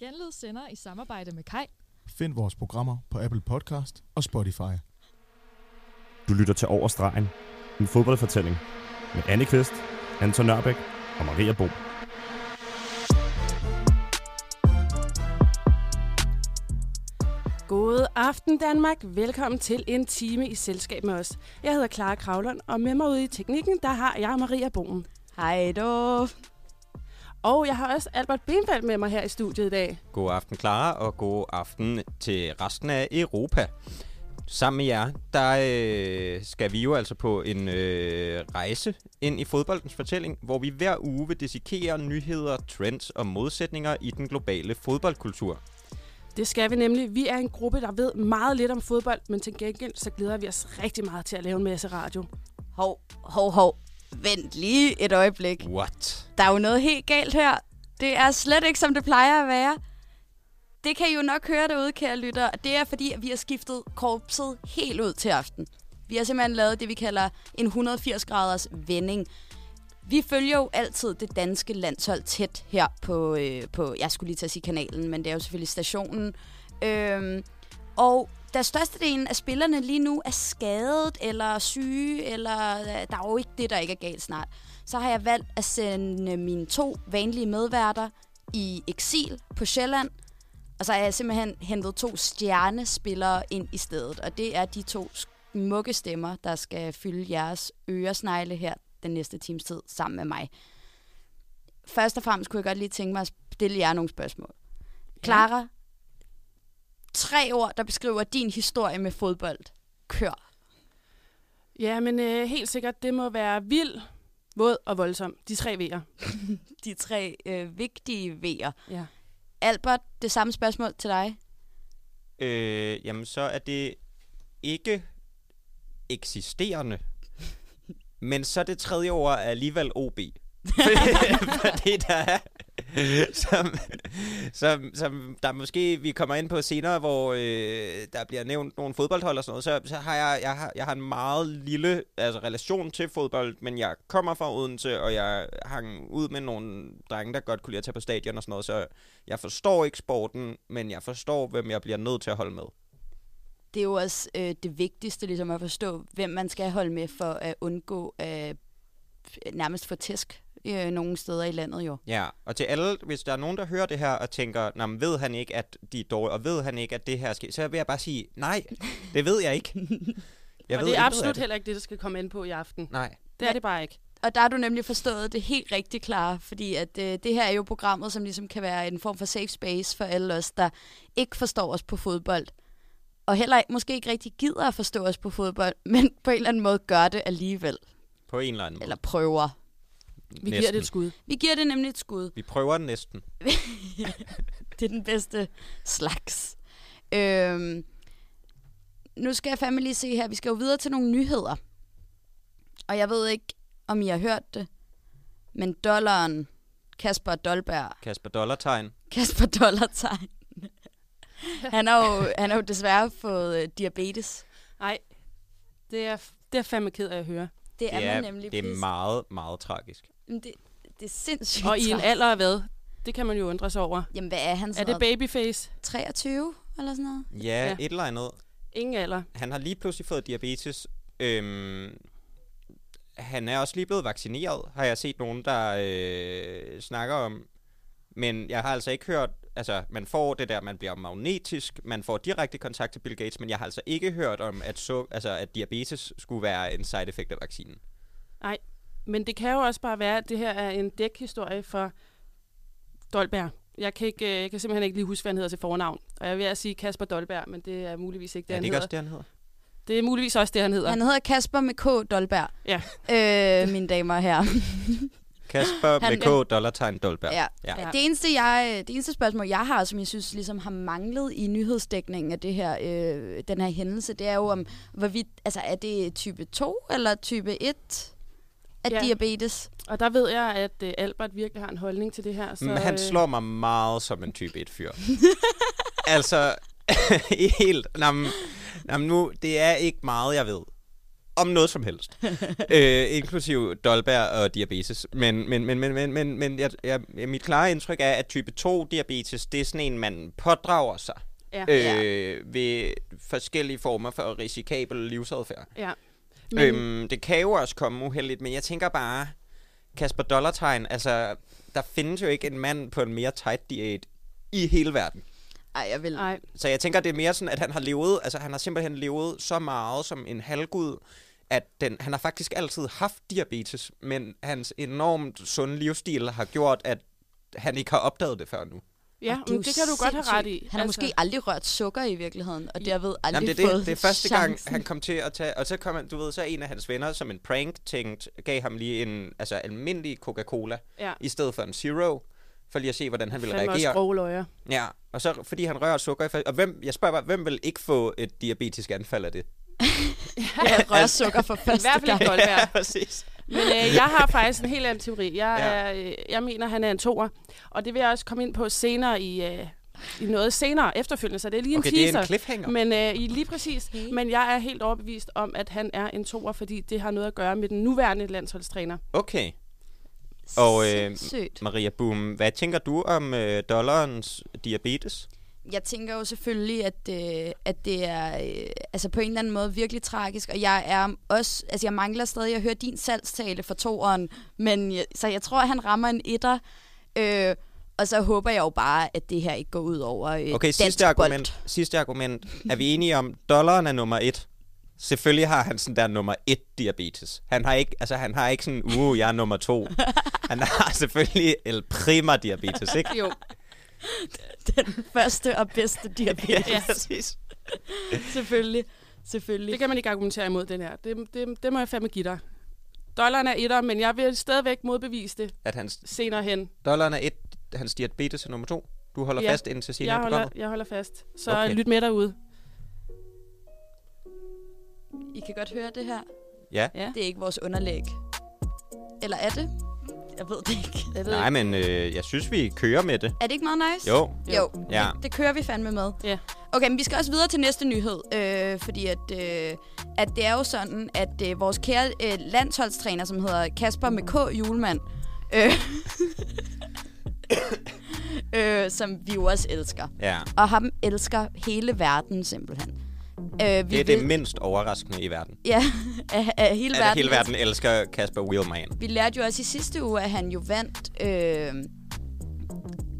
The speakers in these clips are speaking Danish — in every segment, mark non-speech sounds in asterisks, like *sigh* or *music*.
Genlyd sender i samarbejde med Kai. Find vores programmer på Apple Podcast og Spotify. Du lytter til Over Stregen, en fodboldfortælling med Anne Kvist, Anton Nørbæk og Maria Bo. God aften Danmark. Velkommen til en time i selskab med os. Jeg hedder Clara Kravlund, og med mig ude i teknikken, der har jeg Maria Boen. Hej då. Og jeg har også Albert Benfeldt med mig her i studiet i dag. God aften, Clara, og god aften til resten af Europa. Sammen med jer, der øh, skal vi jo altså på en øh, rejse ind i fodboldens fortælling, hvor vi hver uge vil dissekere nyheder, trends og modsætninger i den globale fodboldkultur. Det skal vi nemlig. Vi er en gruppe, der ved meget lidt om fodbold, men til gengæld så glæder vi os rigtig meget til at lave en masse radio. Hov, hov, hov. Vent lige et øjeblik. What? Der er jo noget helt galt her. Det er slet ikke, som det plejer at være. Det kan I jo nok høre derude, kære lytter. Det er fordi, at vi har skiftet korpset helt ud til aften. Vi har simpelthen lavet det, vi kalder en 180-graders vending. Vi følger jo altid det danske landshold tæt her på, øh, på jeg skulle lige til at sige kanalen, men det er jo selvfølgelig stationen. Øhm, og da størstedelen af spillerne lige nu er skadet eller syge, eller øh, der er jo ikke det, der ikke er galt snart, så har jeg valgt at sende mine to vanlige medværter i eksil på Sjælland, og så har jeg simpelthen hentet to stjernespillere ind i stedet, og det er de to smukke stemmer, der skal fylde jeres øresnegle her den næste times tid sammen med mig. Først og fremmest kunne jeg godt lige tænke mig at stille jer nogle spørgsmål. Clara, tre ord, der beskriver din historie med fodbold. Kør. Ja, men øh, helt sikkert, det må være vild, våd og voldsom. De tre V'er. *laughs* De tre øh, vigtige V'er. Ja. Albert, det samme spørgsmål til dig. Øh, jamen, så er det ikke eksisterende. *laughs* Men så det tredje ord er alligevel OB. *laughs* Fordi der er... Som, som, som der måske vi kommer ind på senere, hvor øh, der bliver nævnt nogle fodboldhold og sådan noget, så, så har jeg, jeg, har, jeg har en meget lille altså, relation til fodbold, men jeg kommer fra Odense, og jeg hang ud med nogle drenge, der godt kunne lide at tage på stadion og sådan noget, så jeg forstår ikke sporten, men jeg forstår, hvem jeg bliver nødt til at holde med. Det er jo også øh, det vigtigste ligesom at forstå, hvem man skal holde med for at undgå øh, nærmest få tæsk øh, nogle steder i landet jo. Ja, og til alle, hvis der er nogen, der hører det her og tænker, Nå, men ved han ikke, at de er dårlige, og ved han ikke, at det her sker, så vil jeg bare sige, nej, det ved jeg ikke. *laughs* Jeg og det er absolut heller ikke det, der skal komme ind på i aften. Nej. Det er det bare ikke. Og der har du nemlig forstået det helt rigtig klart, fordi at øh, det her er jo programmet, som ligesom kan være en form for safe space for alle os, der ikke forstår os på fodbold. Og heller måske ikke rigtig gider at forstå os på fodbold, *laughs* men på en eller anden måde gør det alligevel. På en eller anden måde. Eller prøver. Vi næsten. giver det et skud. Vi giver det nemlig et skud. Vi prøver den næsten. *laughs* det er den bedste slags. Øhm, nu skal jeg fandme lige se her. Vi skal jo videre til nogle nyheder. Og jeg ved ikke, om I har hørt det. Men dollaren, Kasper Dolberg. Kasper Dollartegn. Kasper Dollartegn. han, har jo, han har jo desværre fået uh, diabetes. Nej, det er, det er fandme ked af at høre. Det er, det er man nemlig. Det er meget, meget tragisk. Det, det er sindssygt Og i en alder af hvad? Det kan man jo undre sig over. Jamen, hvad er han så? Er det babyface? 23 eller sådan noget? Ja, ja, et eller andet. Ingen alder. Han har lige pludselig fået diabetes. Øhm, han er også lige blevet vaccineret, har jeg set nogen, der øh, snakker om. Men jeg har altså ikke hørt, altså man får det der, man bliver magnetisk, man får direkte kontakt til Bill Gates, men jeg har altså ikke hørt om, at, så, altså, at diabetes skulle være en side effect af vaccinen. Nej, men det kan jo også bare være, at det her er en dækhistorie for Dolberg. Jeg kan, ikke, jeg kan simpelthen ikke lige huske, hvad han hedder til fornavn. Og jeg vil at sige Kasper Dolberg, men det er muligvis ikke det, er han det ikke hedder. også det, han hedder? Det er muligvis også det, han hedder. Han hedder Kasper med K. Dolberg. Ja. Øh, mine damer og herrer. *laughs* Kasper han, med K. Dollartegn Dolberg. Ja. ja. Det, eneste, jeg, det eneste spørgsmål, jeg har, som jeg synes ligesom har manglet i nyhedsdækningen af det her, øh, den her hændelse, det er jo om, hvorvidt, altså er det type 2 eller type 1 af ja. diabetes? Og der ved jeg, at uh, Albert virkelig har en holdning til det her. Så, Men han slår mig meget som en type 1-fyr. *laughs* altså, *laughs* helt... Jamen, jamen nu, det er ikke meget, jeg ved. om noget som helst. *laughs* øh, inklusiv Dolberg og diabetes. Men, men, men, men, men, men, men jeg, jeg, mit klare indtryk er, at type 2 diabetes, det er sådan en, man pådrager sig Ja. øh, ved forskellige former for risikabel livsadfærd. ja. Men... Øhm, det kan jo også komme uheldigt, men jeg tænker bare, Kasper Dollartegn, altså, der findes jo ikke en mand på en mere tight diæt i hele verden. Ej, jeg vil... Nej, Så jeg tænker, det er mere sådan, at han har levet, altså han har simpelthen levet så meget som en halvgud, at den, han har faktisk altid haft diabetes, men hans enormt sunde livsstil har gjort, at han ikke har opdaget det før nu. Ja, Og det, jo det kan du godt have ret i. Han har måske aldrig rørt sukker i virkeligheden, og derved aldrig Jamen, det er fået det. Det er første gang, chancen. han kom til at tage... Og så kom han, du ved, så en af hans venner, som en prank tænkt, gav ham lige en altså, almindelig Coca-Cola, Ja. i stedet for en Zero, for lige at se, hvordan han ville også reagere. løjer. Ja, og så fordi han rører sukker i Og hvem, jeg spørger bare, hvem vil ikke få et diabetisk anfald af det? *laughs* Ja, røre sukker for I første hvert fald gang. ikke Dolberg. *laughs* præcis. Men øh, jeg har faktisk en helt anden teori. Jeg, Ja. er, øh, jeg mener, han er en toer. Og det vil jeg også komme ind på senere i, øh, i noget senere efterfølgende. Så det er lige Okay, en det er teaser. en cliffhanger. Men øh, i lige præcis. Okay. Men jeg er helt overbevist om, at han er en toer, fordi det har noget at gøre med den nuværende landsholdstræner. Okay. Og øh. Maria Boom, hvad tænker du om øh, dollarens diabetes? Jeg tænker jo selvfølgelig, at, øh, at det er øh, altså på en eller anden måde virkelig tragisk, og jeg er også, altså jeg mangler stadig at høre din salgstale for toeren, men jeg, så jeg tror, at han rammer en etter, øh, og så håber jeg jo bare, at det her ikke går ud over øh, Okay, sidste argument. bold. Sidste argument. Er vi enige om, dollaren er nummer et? Selvfølgelig har han sådan der nummer et diabetes. Han har ikke, altså han har ikke sådan, uh, jeg er nummer to. *laughs* Han har selvfølgelig el prima diabetes, ikke? Jo, *laughs* Den første og bedste diabetes. *laughs* Ja, præcis. *laughs* selvfølgelig. Selvfølgelig. det kan man ikke argumentere imod, den her. Det, det, det må jeg fandme give dig. Dollaren er etter, men jeg vil stadigvæk modbevise det At hans, senere hen. dollaren er et, hans diabetes er nummer to. Du holder Ja. fast indtil senere Jeg holder, programmet. jeg holder fast. Så okay. lyt med derude. I kan godt høre det her. Ja. Ja. Det er ikke vores underlæg. Eller er det? Jeg ved det ikke. Jeg ved Nej, ikke. men øh, jeg synes, vi kører med det. Er det ikke meget nice? Jo. Jo, Ja. det, det kører vi fandme med. Ja. Okay, men vi skal også videre til næste nyhed, øh, fordi at, øh, at det er jo sådan, at øh, vores kære øh, landsholdstræner, som hedder Kasper med K. Julemand, øh, *laughs* øh, som vi jo også elsker, Ja. og ham elsker hele verden simpelthen. Øh, vi Det er det ved- mindst overraskende i verden. Ja, *laughs* af, af hele At verden. hele verden elsker Kasper Wheelman. Vi lærte jo også i sidste uge, at han jo vandt øh,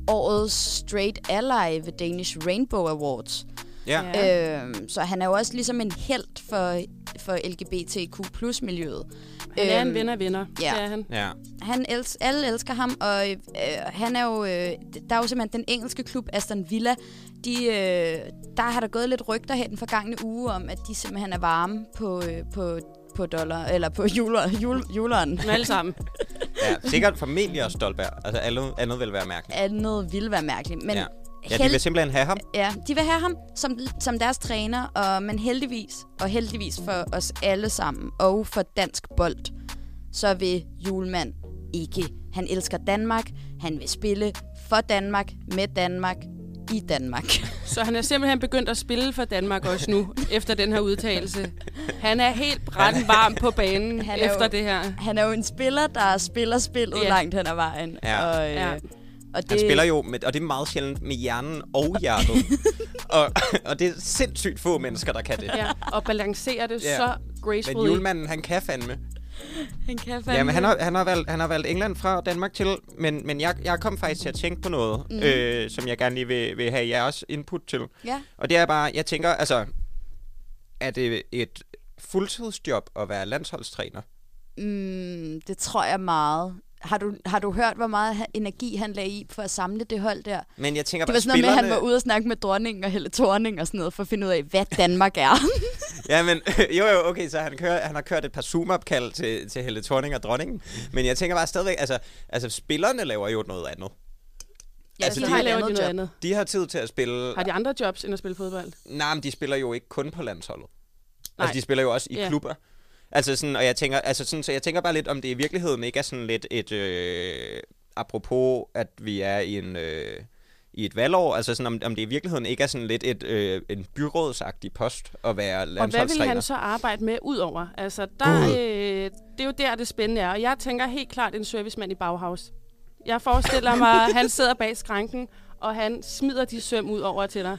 årets Straight Ally ved Danish Rainbow Awards. Ja. Ja. Øh, så han er jo også ligesom en held for, for LGBTQ plus miljøet. Han er en Øhm, ven af venner. ja. Det er han. Ja. Han els, alle elsker ham, og øh, han er jo, øh, der er jo simpelthen den engelske klub Aston Villa. De, øh, der har der gået lidt rygter her den forgangne uge om, at de simpelthen er varme på, øh, på, på dollar, eller på juler, jul, juleren. Men alle sammen. ja. Sikkert familie og Stolberg. Altså andet, andet vil være mærkeligt. Andet ville være mærkeligt. Men Ja. Ja, de vil simpelthen have ham. Ja, de vil have ham som, som deres træner, og, men heldigvis, og heldigvis for os alle sammen, og for dansk bold, så vil Julemand ikke. Han elsker Danmark, han vil spille for Danmark, med Danmark, i Danmark. Så han er simpelthen begyndt at spille for Danmark også nu, *laughs* efter den her udtalelse. Han er helt brændt varm på banen Han er efter jo- det her. Han er jo en spiller, der spiller spillet Ja. langt hen ad vejen. Ja. Og, øh, Ja. Og det, Han spiller jo, med, og det er meget sjældent, med hjernen og hjertet. *laughs* og, og det er sindssygt få mennesker, der kan det. Ja, og balancerer det Ja. så Men gracefully. julemanden, han kan fandme. han kan fandme. Jamen, han har, han, har valgt, han har valgt England fra Danmark til, men, men jeg, jeg kom faktisk til at tænke på noget, mm. øh, som jeg gerne lige vil, vil have jeres input til. Ja. Og det er bare, jeg tænker, altså, er det et fuldtidsjob at være landsholdstræner? Mm, det tror jeg meget. Har du, har du hørt, hvor meget energi han lagde i for at samle det hold der? Men jeg tænker Det var sådan noget med, at han spillerne... var ude og snakke med dronningen og Helle Thorning og sådan noget, for at finde ud af, hvad Danmark er. *laughs* Ja, men *laughs* jo jo, okay, så han, kører, han har kørt et par Zoom-opkald til, til Helle Thorning og dronningen. Men jeg tænker bare stadigvæk, altså, altså spillerne laver jo noget andet. ja, Altså, så de har de andet noget job. andet. De har tid til at spille... Har de andre jobs end at spille fodbold? Nej, men de spiller jo ikke kun på landsholdet. Nej. Altså, de spiller jo også i Ja. klubber. Altså sådan, og jeg tænker, altså sådan, så jeg tænker bare lidt, om det i virkeligheden ikke er sådan lidt et, øh, apropos, at vi er i en, øh, i et valgår? Altså sådan, om, om det i virkeligheden ikke er sådan lidt et, øh, en byrådsagtig post at være Og hvad vil landsholdstræner? han så arbejde med udover? Altså, der, øh, det er jo der, det spændende er. Og jeg tænker helt klart en servicemand i Bauhaus. Jeg forestiller mig, at han sidder bag skranken, og han smider de søm ud over til dig.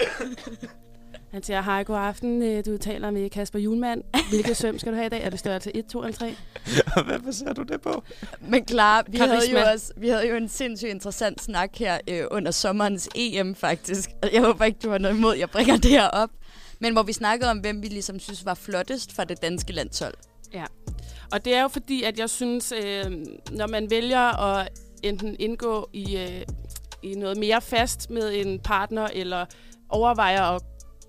Han siger, hej, god aften. Øh, Du taler med Kasper Julemand. Hvilke søm skal du have i dag? Er det størrelse 1, 2 eller 3? *laughs* Hvad baserer du det på? Men klar, vi havde, jo Karisma. også, vi havde jo en sindssygt interessant snak her øh, under sommerens EM faktisk. *laughs* Jeg håber ikke, du har noget imod, jeg bringer det her op. Men hvor vi snakkede om, hvem vi ligesom synes var flottest for det danske landshold. Og det er jo fordi, at jeg synes, øh, når man vælger at enten indgå i, øh, i noget mere fast med en partner, eller overvejer at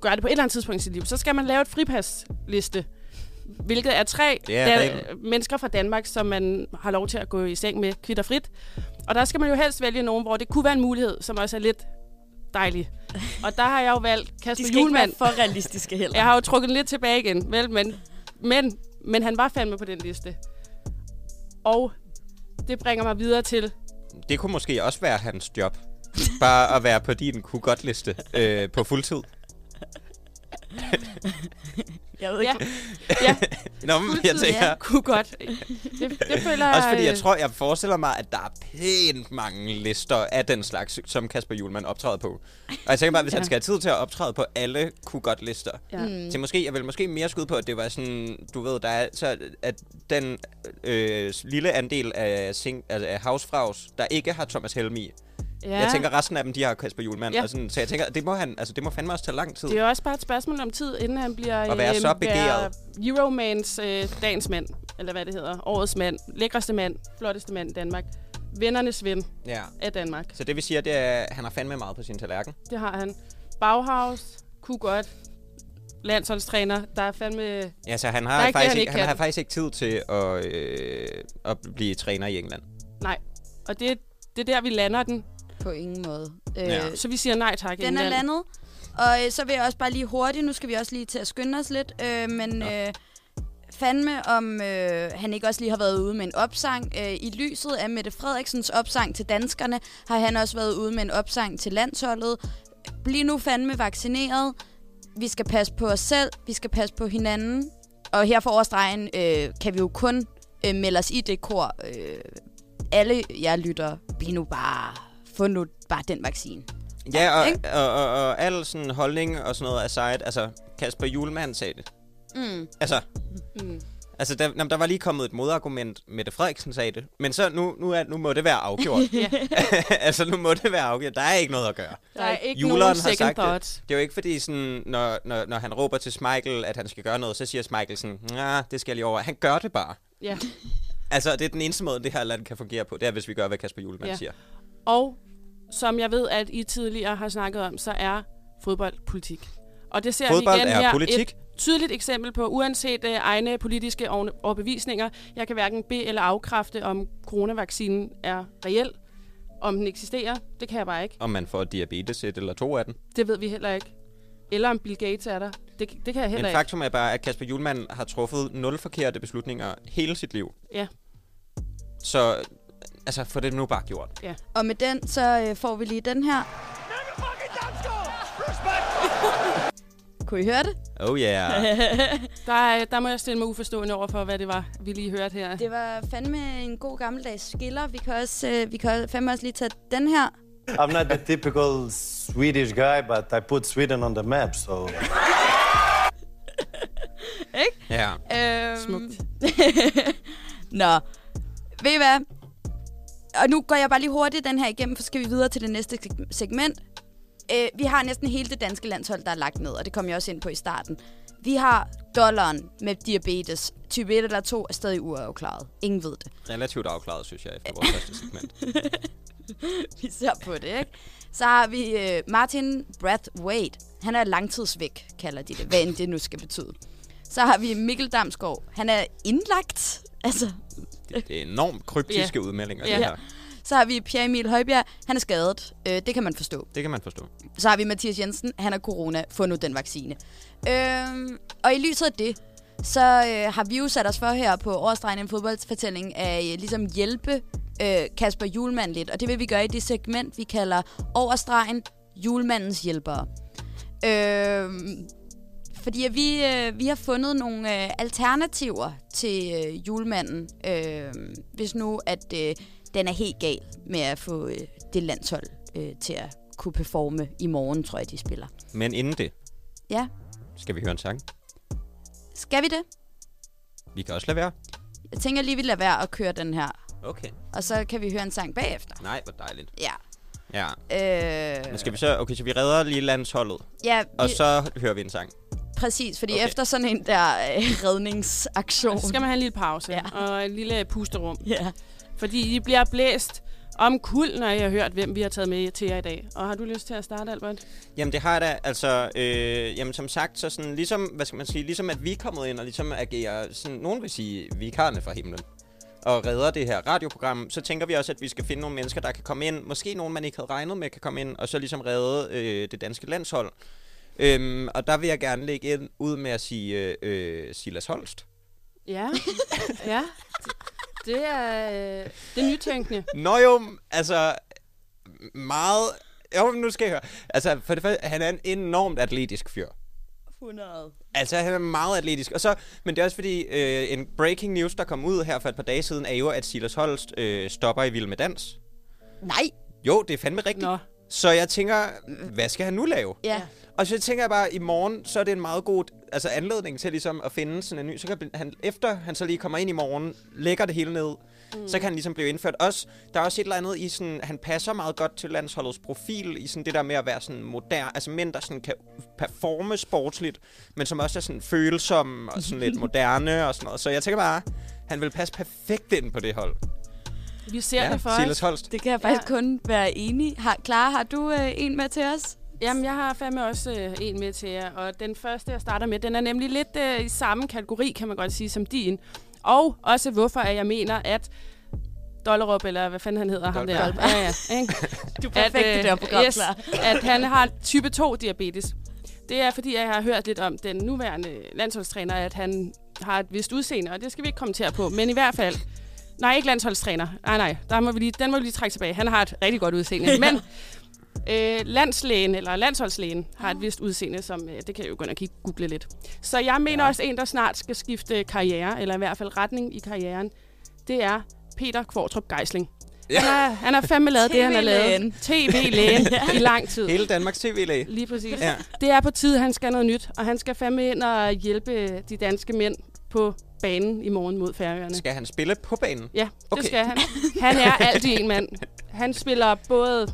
gøre det på et eller andet tidspunkt i sit liv, så skal man lave et fripassliste. Hvilket er tre er reglen. mennesker fra Danmark, som man har lov til at gå i seng med kvitt og frit. Og der skal man jo helst vælge nogen, hvor det kunne være en mulighed, som også er lidt dejlig. Og der har jeg jo valgt De Kasper skal ikke være Julemand. for realistiske heller. Jeg har jo trukket den lidt tilbage igen, vel, men, men, men han var fandme på den liste. Og det bringer mig videre til, Det kunne måske også være hans job. Bare at være på din kunne godt liste øh, på fuldtid. Jeg ved ja, ikke, ja, *laughs* Nå, men jeg tænker, ja, kunne godt. Det, det føler jeg... Også fordi jeg tror, jeg forestiller mig, at der er pænt mange lister af den slags, som Kasper Julemand optræder på. Og jeg tænker bare, hvis ja. han Ja. skal have tid til at optræde på alle kunne godt lister. Ja. Mm. Så måske, jeg vil måske mere skyde på, at det var sådan, du ved, der er, så at den øh, lille andel af, sing, altså af housefraus, der ikke har Thomas Helm i. Ja. Jeg tænker, resten af dem, de har Kasper Julemand. Ja. Og sådan, så jeg tænker, det må, han, altså, det må fandme også tage lang tid. Det er jo også bare et spørgsmål om tid, inden han bliver... At være så begæret. være Euromans øh, dagens mand, eller hvad det hedder. Årets mand, lækreste mand, flotteste mand i Danmark. Vennernes ven Ja. af Danmark. Så det vil sige, at det er, han har fandme meget på sin tallerken. Det har han. Bauhaus, kunne godt. Landsholdstræner, der er fandme... Ja, så han har, er ikke faktisk han ikke, ikke han kan. har faktisk ikke tid til at, øh, at blive træner i England. Nej. Og det, det er der, vi lander den. På ingen måde. Ja. Øh, Så vi siger nej tak. Den er landet. Og øh, så vil jeg også bare lige hurtigt, nu skal vi også lige til at skynde os lidt, øh, men øh, fandme om øh, han ikke også lige har været ude med en opsang. Øh, I lyset af Mette Frederiksens opsang til danskerne, har han også været ude med en opsang til landsholdet. Bliv nu fandme vaccineret. Vi skal passe på os selv, vi skal passe på hinanden. Og her for overstregen øh, kan vi jo kun øh, melde os i det kor. Øh, alle jer lytter, bliv nu bare, få nu bare den vaccine. Ja, og, Ikke? og, og, og al sådan holdning og sådan noget aside, altså Kasper Julemand sagde det. Mm. Altså, Mm. altså der, jamen, der var lige kommet et modargument, Mette Frederiksen sagde det. Men så nu, nu, er, nu må det være afgjort. *laughs* Ja. *laughs* altså nu må det være afgjort. Der er ikke noget at gøre. Der er ikke Juleren nogen har second sagt det. thoughts. Det er jo ikke fordi, sådan, når, når, når han råber til Michael, at han skal gøre noget, så siger Michael sådan, nej, det skal jeg lige over. Han gør det bare. Ja. Altså, det er den eneste måde, det her land kan fungere på. Det er, hvis vi gør, hvad Kasper Julemand Ja. siger. Og som jeg ved, at I tidligere har snakket om, så er fodbold politik. Og det ser Fodbold vi igen er her. politik. Et tydeligt eksempel på, uanset uh, egne politiske over- overbevisninger, jeg kan hverken be- eller afkræfte, om coronavaccinen er reel, om den eksisterer. Det kan jeg bare ikke. Om man får diabetes et eller to af den. Det ved vi heller ikke. Eller om Bill Gates er der. Det, det kan jeg heller Men ikke. faktum er bare, at Kasper Julemand har truffet nul forkerte beslutninger hele sit liv. Ja. Så, altså, få det nu bare gjort. Og med den, så øh, får vi lige den her. Kunne I høre det? Oh yeah. *laughs* Der, er- der må jeg stille mig uforstående over for, hvad det var, vi lige hørte her. Det var fandme en god gammeldags skiller. Vi kan også, øh, vi kan fandme også lige tage den her. I'm not the typical Swedish guy, but I put Sweden on the map, so *laughs* ja. Øhm, Smukt. *laughs* Nå, ved I hvad? Og nu går jeg bare lige hurtigt den her igennem, for så skal vi videre til det næste seg- segment. Øh, vi har næsten hele det danske landshold, der er lagt ned, og det kom jeg også ind på i starten. Vi har dollaren med diabetes. Type 1 eller 2 er stadig uafklaret. Ingen ved det. Relativt afklaret, synes jeg, efter vores *laughs* første segment. vi ser på det, ikke? Så har vi øh, Martin Brathwaite. Han er langtidsvæk, kalder de det. Hvad end det nu skal betyde. Så har vi Mikkel Damsgaard. Han er indlagt. Altså, Det, er enormt kryptiske Ja. udmeldinger, Ja. det her. så har vi Pierre Emil Højbjerg. Han er skadet. Øh, det kan man forstå. Det kan man forstå. Så har vi Mathias Jensen. Han er corona. Få nu den vaccine. Øhm, og i lyset af det, så øh, har vi jo sat os for her på Overstregen en fodboldfortælling at øh, ligesom hjælpe øh, Kasper Julemand lidt, og det vil vi gøre i det segment, vi kalder Overstregen Julemandens Hjælpere. Øh, fordi vi, øh, vi har fundet nogle øh, alternativer til øh, julemanden, øh, hvis nu at øh, den er helt gal med at få øh, det landshold øh, til at kunne performe i morgen, tror jeg, de spiller. Men inden det, Ja, skal vi høre en sang. skal vi det? Vi kan også lade være. Jeg tænker lige, vi lader være at køre den her, Okay. og så kan vi høre en sang bagefter. Nej, hvor dejligt. Ja. Ja. Øh, Men skal vi så... Okay, så vi redder lige landsholdet, ja, og vi, så hører vi en sang. Præcis, fordi Okay. efter sådan en der øh, *laughs* redningsaktion... Så skal man have en lille pause Ja. og en lille pusterum. Ja. Fordi I bliver blæst om kul, når jeg har hørt, hvem vi har taget med til jer i dag. Og har du lyst til at starte, Albert? Jamen det har jeg da, altså, øh, jamen som sagt, så sådan, ligesom, hvad skal man sige, ligesom at vi er kommet ind og ligesom agerer, sådan, nogen vil sige, vikarerne fra himlen, og redder det her radioprogram, så tænker vi også, at vi skal finde nogle mennesker, der kan komme ind, måske nogen, man ikke havde regnet med, kan komme ind, og så ligesom redde øh, det danske landshold. Øhm, og der vil jeg gerne lægge ind ud med at sige øh, øh, Silas Holst. Ja. *laughs* ja. Det er, øh, det er nytænkende. Nå jo, altså, meget... Jo, nu skal jeg høre. Altså, for det første, han er en enormt atletisk fyr. 100. Altså, han er meget atletisk. Og så, men det er også fordi, øh, en breaking news, der kom ud her for et par dage siden, er jo, at Silas Holst øh, stopper i Vild med Dans. Nej. Jo, det er fandme rigtigt. Nå. Så jeg tænker, hvad skal han nu lave? Ja. Og så tænker jeg bare, at i morgen, så er det en meget god altså anledning til ligesom at finde sådan en ny. Så kan han, efter han så lige kommer ind i morgen, lægger det hele ned, mm. så kan han ligesom blive indført. Også, der er også et eller andet i sådan, han passer meget godt til landsholdets profil, i sådan det der med at være sådan moderne, altså mænd, der sådan kan performe sportsligt, men som også er sådan følsomme og sådan lidt *laughs* moderne og sådan noget. Så jeg tænker bare, han vil passe perfekt ind på det hold. Vi ser ja, det for Silas os. Holst. Det kan jeg faktisk Ja. kun være enig. Har, Clara, har du øh, en med til os? Jamen, jeg har fandme også øh, en med til jer. Og den første, jeg starter med, den er nemlig lidt øh, i samme kategori, kan man godt sige, som din. Og også hvorfor at jeg mener, at Dollerup, eller hvad fanden han hedder, ham der. Dolberg. Ja, ja, *laughs* ikke? Du er perfekt øh, det der program, yes, at han har type 2 diabetes. Det er, fordi jeg har hørt lidt om den nuværende landsholdstræner, at han har et vist udseende, og det skal vi ikke kommentere på. Men i hvert fald, nej, ikke landsholdstræner. Nej, nej, der må vi lige, den må vi lige trække tilbage. Han har et rigtig godt udseende. Men øh, landslægen, eller landsholdslægen, har et vist udseende, som øh, det kan jeg jo gå ind og kigge, google lidt. Så jeg mener Ja. ja. også, en, der snart skal skifte karriere, eller i hvert fald retning i karrieren, det er Peter Kvartrup Geisling. Ja. Han, har, han har fandme lavet det, han har lavet. *laughs* TV-lægen i lang tid. Hele Danmarks tv-læge. Lige præcis. Ja. Det er på tide, han skal noget nyt, og han skal fandme ind og hjælpe de danske mænd på banen i morgen mod Færøerne. Skal han spille på banen? Ja, det Okay. skal han. *laughs* Han er alt i en mand. Han spiller både et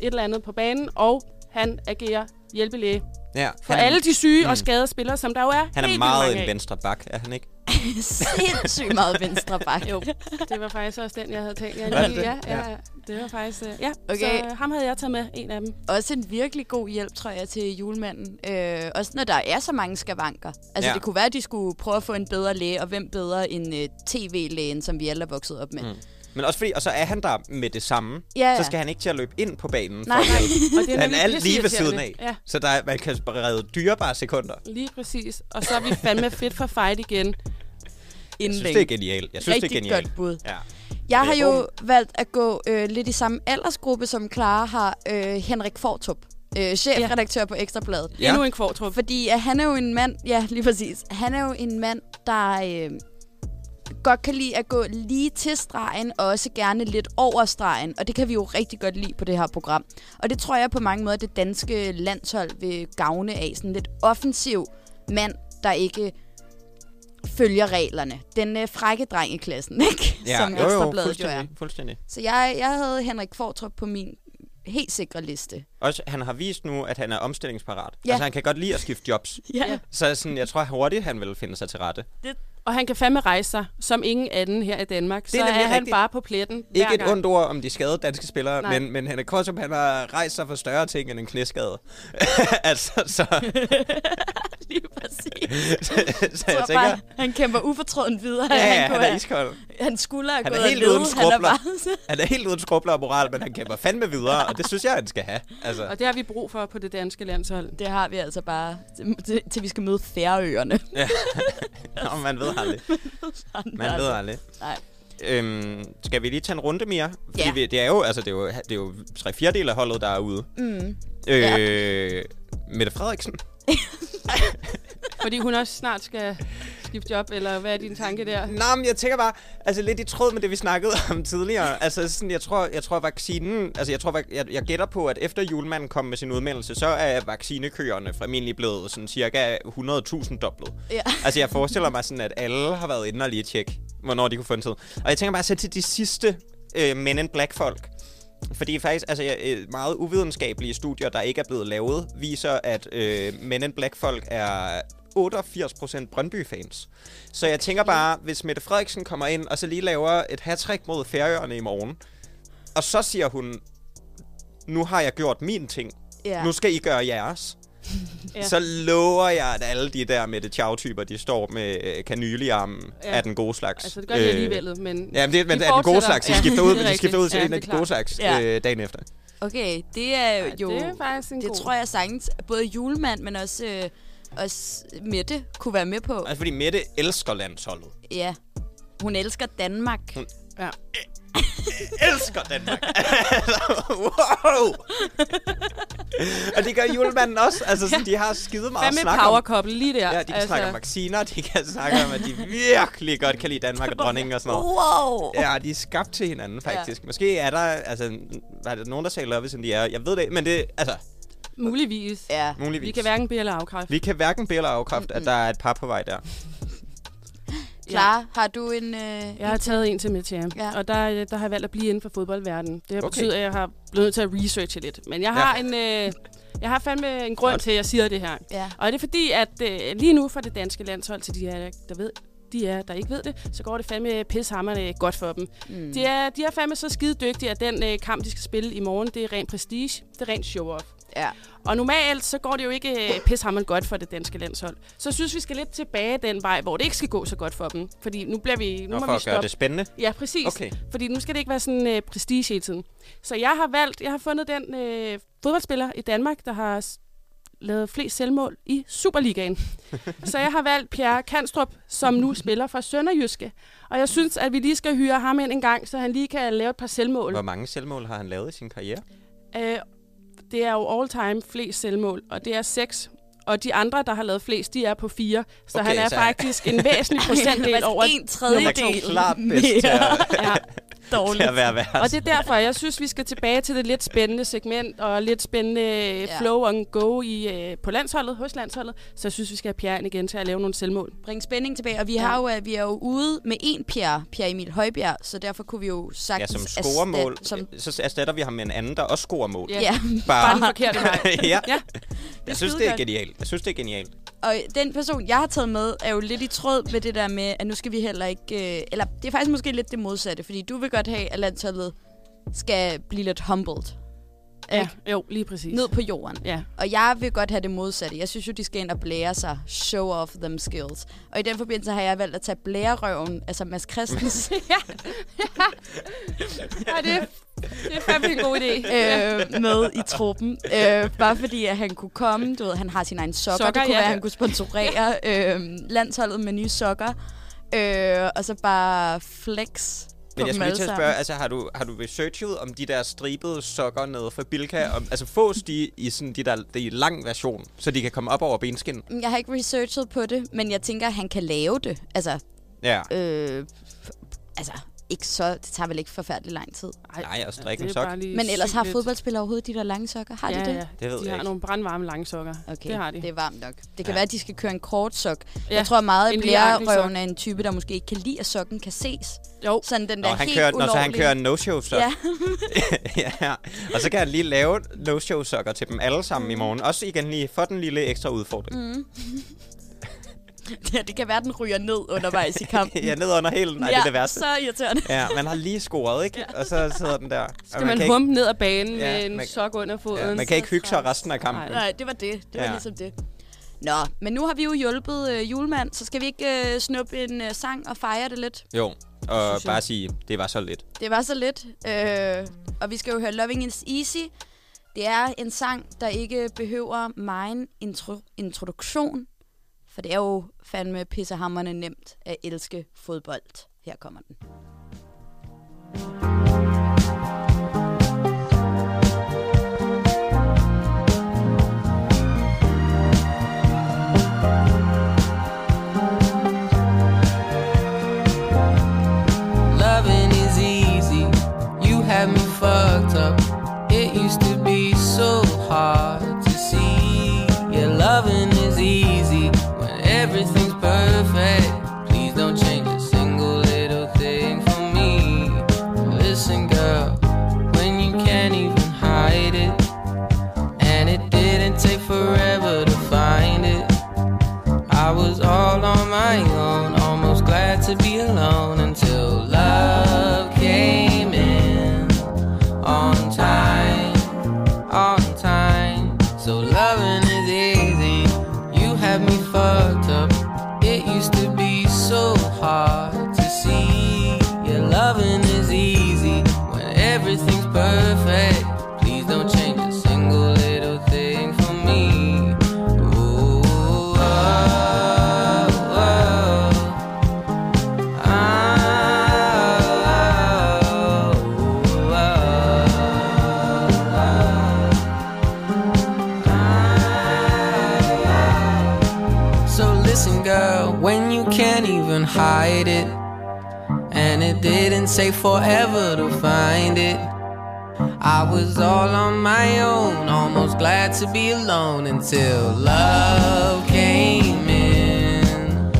eller andet på banen, og han agerer hjælpelæge Ja. for han, alle de syge Mm. og skadede spillere, som der jo er Han er meget mange en af. venstre bak, er han ikke? *laughs* Sindssygt meget venstre bak. Jo, det var faktisk også den, jeg havde tænkt. Jeg Var det lige, det? ja, ja, ja, det var faktisk... øh, Ja, Okay. så øh, ham havde jeg taget med, en af dem. Også en virkelig god hjælp, tror jeg, til julemanden. Øh, også når der er så mange skavanker. Altså, ja. det kunne være, at de skulle prøve at få en bedre læge, og hvem bedre end øh, tv-lægen, som vi alle er vokset op med. Mm. Men også fordi, og så er han der med det samme. Ja, ja. Så skal han ikke til at løbe ind på banen. Nej, for hjælpe. Og det er Han er lige ved siden af. Ja, Så der, er- man kan redde dyrebare sekunder. lige præcis. Og så er vi fandme fedt for fight igen. Jeg Inden synes, det er genialt. Jeg synes, Rigtig det er genialt. godt bud. Ja. Jeg har jo valgt at gå øh, lidt i samme aldersgruppe, som Clara har. Øh, Henrik Fortrup, øh, chefredaktør på Ekstrabladet. Ja. Endnu en kvartrup. Fordi at han er jo en mand, ja lige præcis, han er jo en mand, der øh, godt kan lide at gå lige til stregen, og også gerne lidt over stregen. Og det kan vi jo rigtig godt lide på det her program. Og det tror jeg på mange måder, det danske landshold vil gavne af. Sådan lidt offensiv mand, der ikke følger reglerne. Den øh, frække dreng i klassen, *laughs* ikke? Ja, Som jo, jo, Ekstrabladet jo er. fuldstændig, fuldstændig. Så jeg, jeg havde Henrik Fortrup på min helt sikre liste. Også, han har vist nu, at han er omstillingsparat. Ja. Altså, han kan godt lide at skifte jobs. Ja. Så sådan, jeg tror hurtigt, han vil finde sig til rette. Og han kan fandme rejse sig, som ingen anden her i Danmark. er så er han rigtigt. bare på pletten Ikke et gang. ondt ord om de skadede danske spillere, Nej. men, men Henrik Kortrup, han har rejst sig for større ting end en knæskade. *laughs* altså, så, *laughs* Lige præcis. *laughs* så, så jeg Jeg tænker... bare, han kæmper ufortrødent videre. Ja, ja, han, han er have- iskold. hans skulder er Han er gået helt uden Han er skrubler. bare... Han er helt uden skrubler og moral, men han kæmper fandme videre, og det synes jeg, han skal have. Altså, Og det har vi brug for på det danske landshold. Det har vi altså bare, til, til, vi skal møde Færøerne. Nå, man ved aldrig. *laughs* Man ved aldrig. Øhm, skal vi lige tage en runde mere? Fordi Ja. vi, det er jo, altså, det er jo, det er jo tre fjerdedel af holdet, der er ude. Mm. Øh, Mette Frederiksen. *laughs* Fordi hun også snart skal skifte job, eller hvad er din tanke der? Nå, men jeg tænker bare, altså lidt i tråd med det, vi snakkede om tidligere. Altså sådan, jeg tror, jeg tror vaccinen, altså jeg tror, jeg, jeg gætter på, at efter julemanden kom med sin udmeldelse, så er vaccinekøerne formentlig blevet sådan cirka 100.000 doblet. Ja. Altså jeg forestiller mig sådan, at alle har været inde og lige tjekke, hvornår de kunne få en tid. Og jeg tænker bare sætte til de sidste øh, Men in Black folk. Fordi faktisk, altså øh, meget uvidenskabelige studier, der ikke er blevet lavet, viser, at øh, Men in Black folk er 88% Brøndby-fans. Så jeg tænker bare, hvis Mette Frederiksen kommer ind, og så lige laver et hattrick mod Færøerne i morgen, og så siger hun, nu har jeg gjort min ting, Ja. nu skal I gøre jeres. Ja. Så lover jeg, at alle de der Mette Chow-typer, de står med øh, kanyle i armen Ja. af den gode slags. Altså, det gør de alligevel, men... Ja, men det, men de det er den gode slags. De Ja, skifter ud, det de skifter ud til rigtigt. en af det de er gode slags Ja. øh, dagen efter. Okay, det er Ja, jo... det er faktisk en det god... tror jeg sagtens, både julemand, men også, øh, også Mette kunne være med på. Altså, fordi Mette elsker landsholdet. Ja. Hun elsker Danmark. Hun- Ja. *coughs* elsker Danmark. *laughs* wow! og det gør julemanden også. Altså, sådan, de har skide meget Hvad at med snakke power om. couple lige der? Ja, de kan altså... snakke om vacciner, de kan snakke om, at de virkelig godt kan lide Danmark og dronningen og sådan noget. Wow! Ja, de er skabt til hinanden, faktisk. Ja. Måske er der, altså, var der nogen, der sagde love, som de er. Jeg ved det, men det, altså, Muligvis. Ja. muligvis. Vi kan hverken bede eller afkræfte. Vi kan hverken bede eller afkræfte, at der er et par på vej der. *laughs* Klar, har du en... Øh, Jeg har taget en til med til Ja. ja. og der, øh, der har jeg valgt at blive inden for fodboldverdenen. Det har Okay. betydet, at jeg har blevet nødt til at researche lidt. Men jeg har, Ja. en, øh, jeg har fandme en grund til, at jeg siger det her. Ja. Og det er fordi, at øh, lige nu for det danske landshold, til de er, der ved, de er, der ikke ved det, så går det fandme pishammerende godt for dem. Mm. De er, de er fandme så skide dygtige, at den øh, kamp, de skal spille i morgen, det er ren prestige, det er rent show-off. Ja. Og normalt, så går det jo ikke øh, pishammerende godt for det danske landshold. Så jeg synes, vi skal lidt tilbage den vej, hvor det ikke skal gå så godt for dem. Fordi nu bliver vi... Nu Nå, må for vi at gøre stoppe. det spændende. Ja, præcis. Okay. Fordi nu skal det ikke være sådan øh, prestige hele tiden. Så jeg har valgt, jeg har fundet den øh, fodboldspiller i Danmark, der har lavet flest selvmål i Superligaen. *laughs* så jeg har valgt Pierre Kanstrup, som nu spiller for Sønderjyske. Og jeg synes, at vi lige skal hyre ham ind en gang, så han lige kan lave et par selvmål. Hvor mange selvmål har han lavet i sin karriere? Øh, det er jo all-time flest selvmål, og det er seks. Og de andre, der har lavet flest, de er på fire. Så Okay, han er så- faktisk en væsentlig *laughs* procentdel over... en Han er tredjedel klart bedst Ja. Til dårligt. at være værst. Og det er derfor, jeg synes, vi skal tilbage til det lidt spændende segment og lidt spændende Ja. ja. flow and go i, øh, på landsholdet, hos landsholdet. Så jeg synes, vi skal have Pierre ind igen til at lave nogle selvmål. Bring spænding tilbage. Og vi, Ja. har jo, øh, vi er jo ude med en Pierre, Pierre Emil Højbjerg, så derfor kunne vi jo Ja, sagtens... som scorer mål. erstatte- Som, Så erstatter vi ham med en anden, der også scorer mål. Ja. ja. Bare den forkerte vej. *laughs* ja. Ja. Jeg synes, det er genialt. Jeg synes, det er genialt. Og den person, jeg har taget med, er jo lidt i tråd med det der med, at nu skal vi heller ikke... Øh, eller det er faktisk måske lidt det modsatte, fordi du vil godt have, at landsholdet skal blive lidt humbled. Ja, Ikke? jo, lige præcis. Ned på jorden. Ja. Og jeg vil godt have det modsatte. Jeg synes jo, de skal ind og blære sig. Show off them skills. Og i den forbindelse har jeg valgt at tage blærerøven, altså Mads Christens, *laughs* ja. ja, det, er, det er fandme en god idé. øh, med i truppen. Øh, bare fordi, at han kunne komme. Du ved, han har sin egen sokker. Sokker, det kunne ja. være, at han kunne sponsorere øh, landsholdet med nye sokker. Øh, og så bare flex Men jeg skulle lige til at sammen. spørge, altså har du, har du researchet om de der stribede sokker nede fra Bilka? Om, altså fås de i sådan de der de lang version, så de kan komme op over benskin? Jeg har ikke researchet på det, men jeg tænker, at han kan lave det. Altså, Ja. øh, altså ikke så, det tager vel ikke forfærdelig lang tid. Nej, at strikke det en er sok. Men ellers har fodboldspillere overhovedet de der lange sokker? Har ja, de det? Ja, Det ved de jeg har ikke. nogle brandvarme lange sokker. Okay, Det har de. det er varmt nok. Det kan Ja. være, at de skal køre en kort sok. Ja, Jeg tror meget, at blærerøven er en type, der måske ikke kan lide, at sokken kan ses. Jo, Sådan den Nå, der han helt kører, når så han ulovlige- kører en no-show sok. Ja, *laughs* ja. Og så kan han lige lave no-show sokker til dem alle sammen i morgen. Også igen lige for den lille ekstra udfordring. mm. *laughs* ja, det kan være, den ryger ned undervejs i kampen. *laughs* ja, ned under hælen. Nej, ja, det er det værste. så irriterende. Ja, man har lige scoret, ikke? Og så sidder den der. skal man, kan humpe ned ad banen Ja, med en man- sok under foden. ikke, ja, man kan ikke hygge sig resten af kampen. Nej. Nej, det var det. Det var Ja. ligesom det. Nå, men nu har vi jo hjulpet øh, julemand, så skal vi ikke øh, snuppe en øh, sang og fejre det lidt? Jo, og bare sige, det var så lidt. Det var så lidt. Øh, og vi skal jo høre Loving is Easy. Det er en sang, der ikke behøver meget intro- introduktion. For det er jo fandme pissehammerne nemt at elske fodbold. Her kommer den. Loving can't hide it, and it didn't take forever to find it. I was all on my own, almost glad to be alone until love came in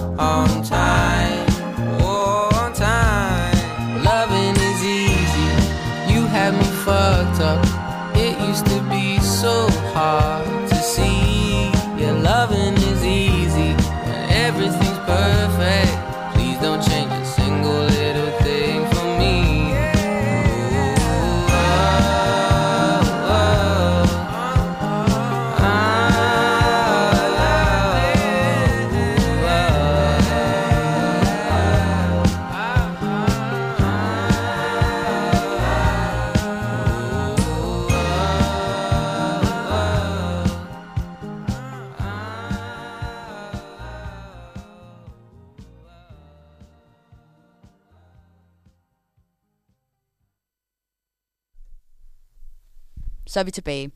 er vi tilbage.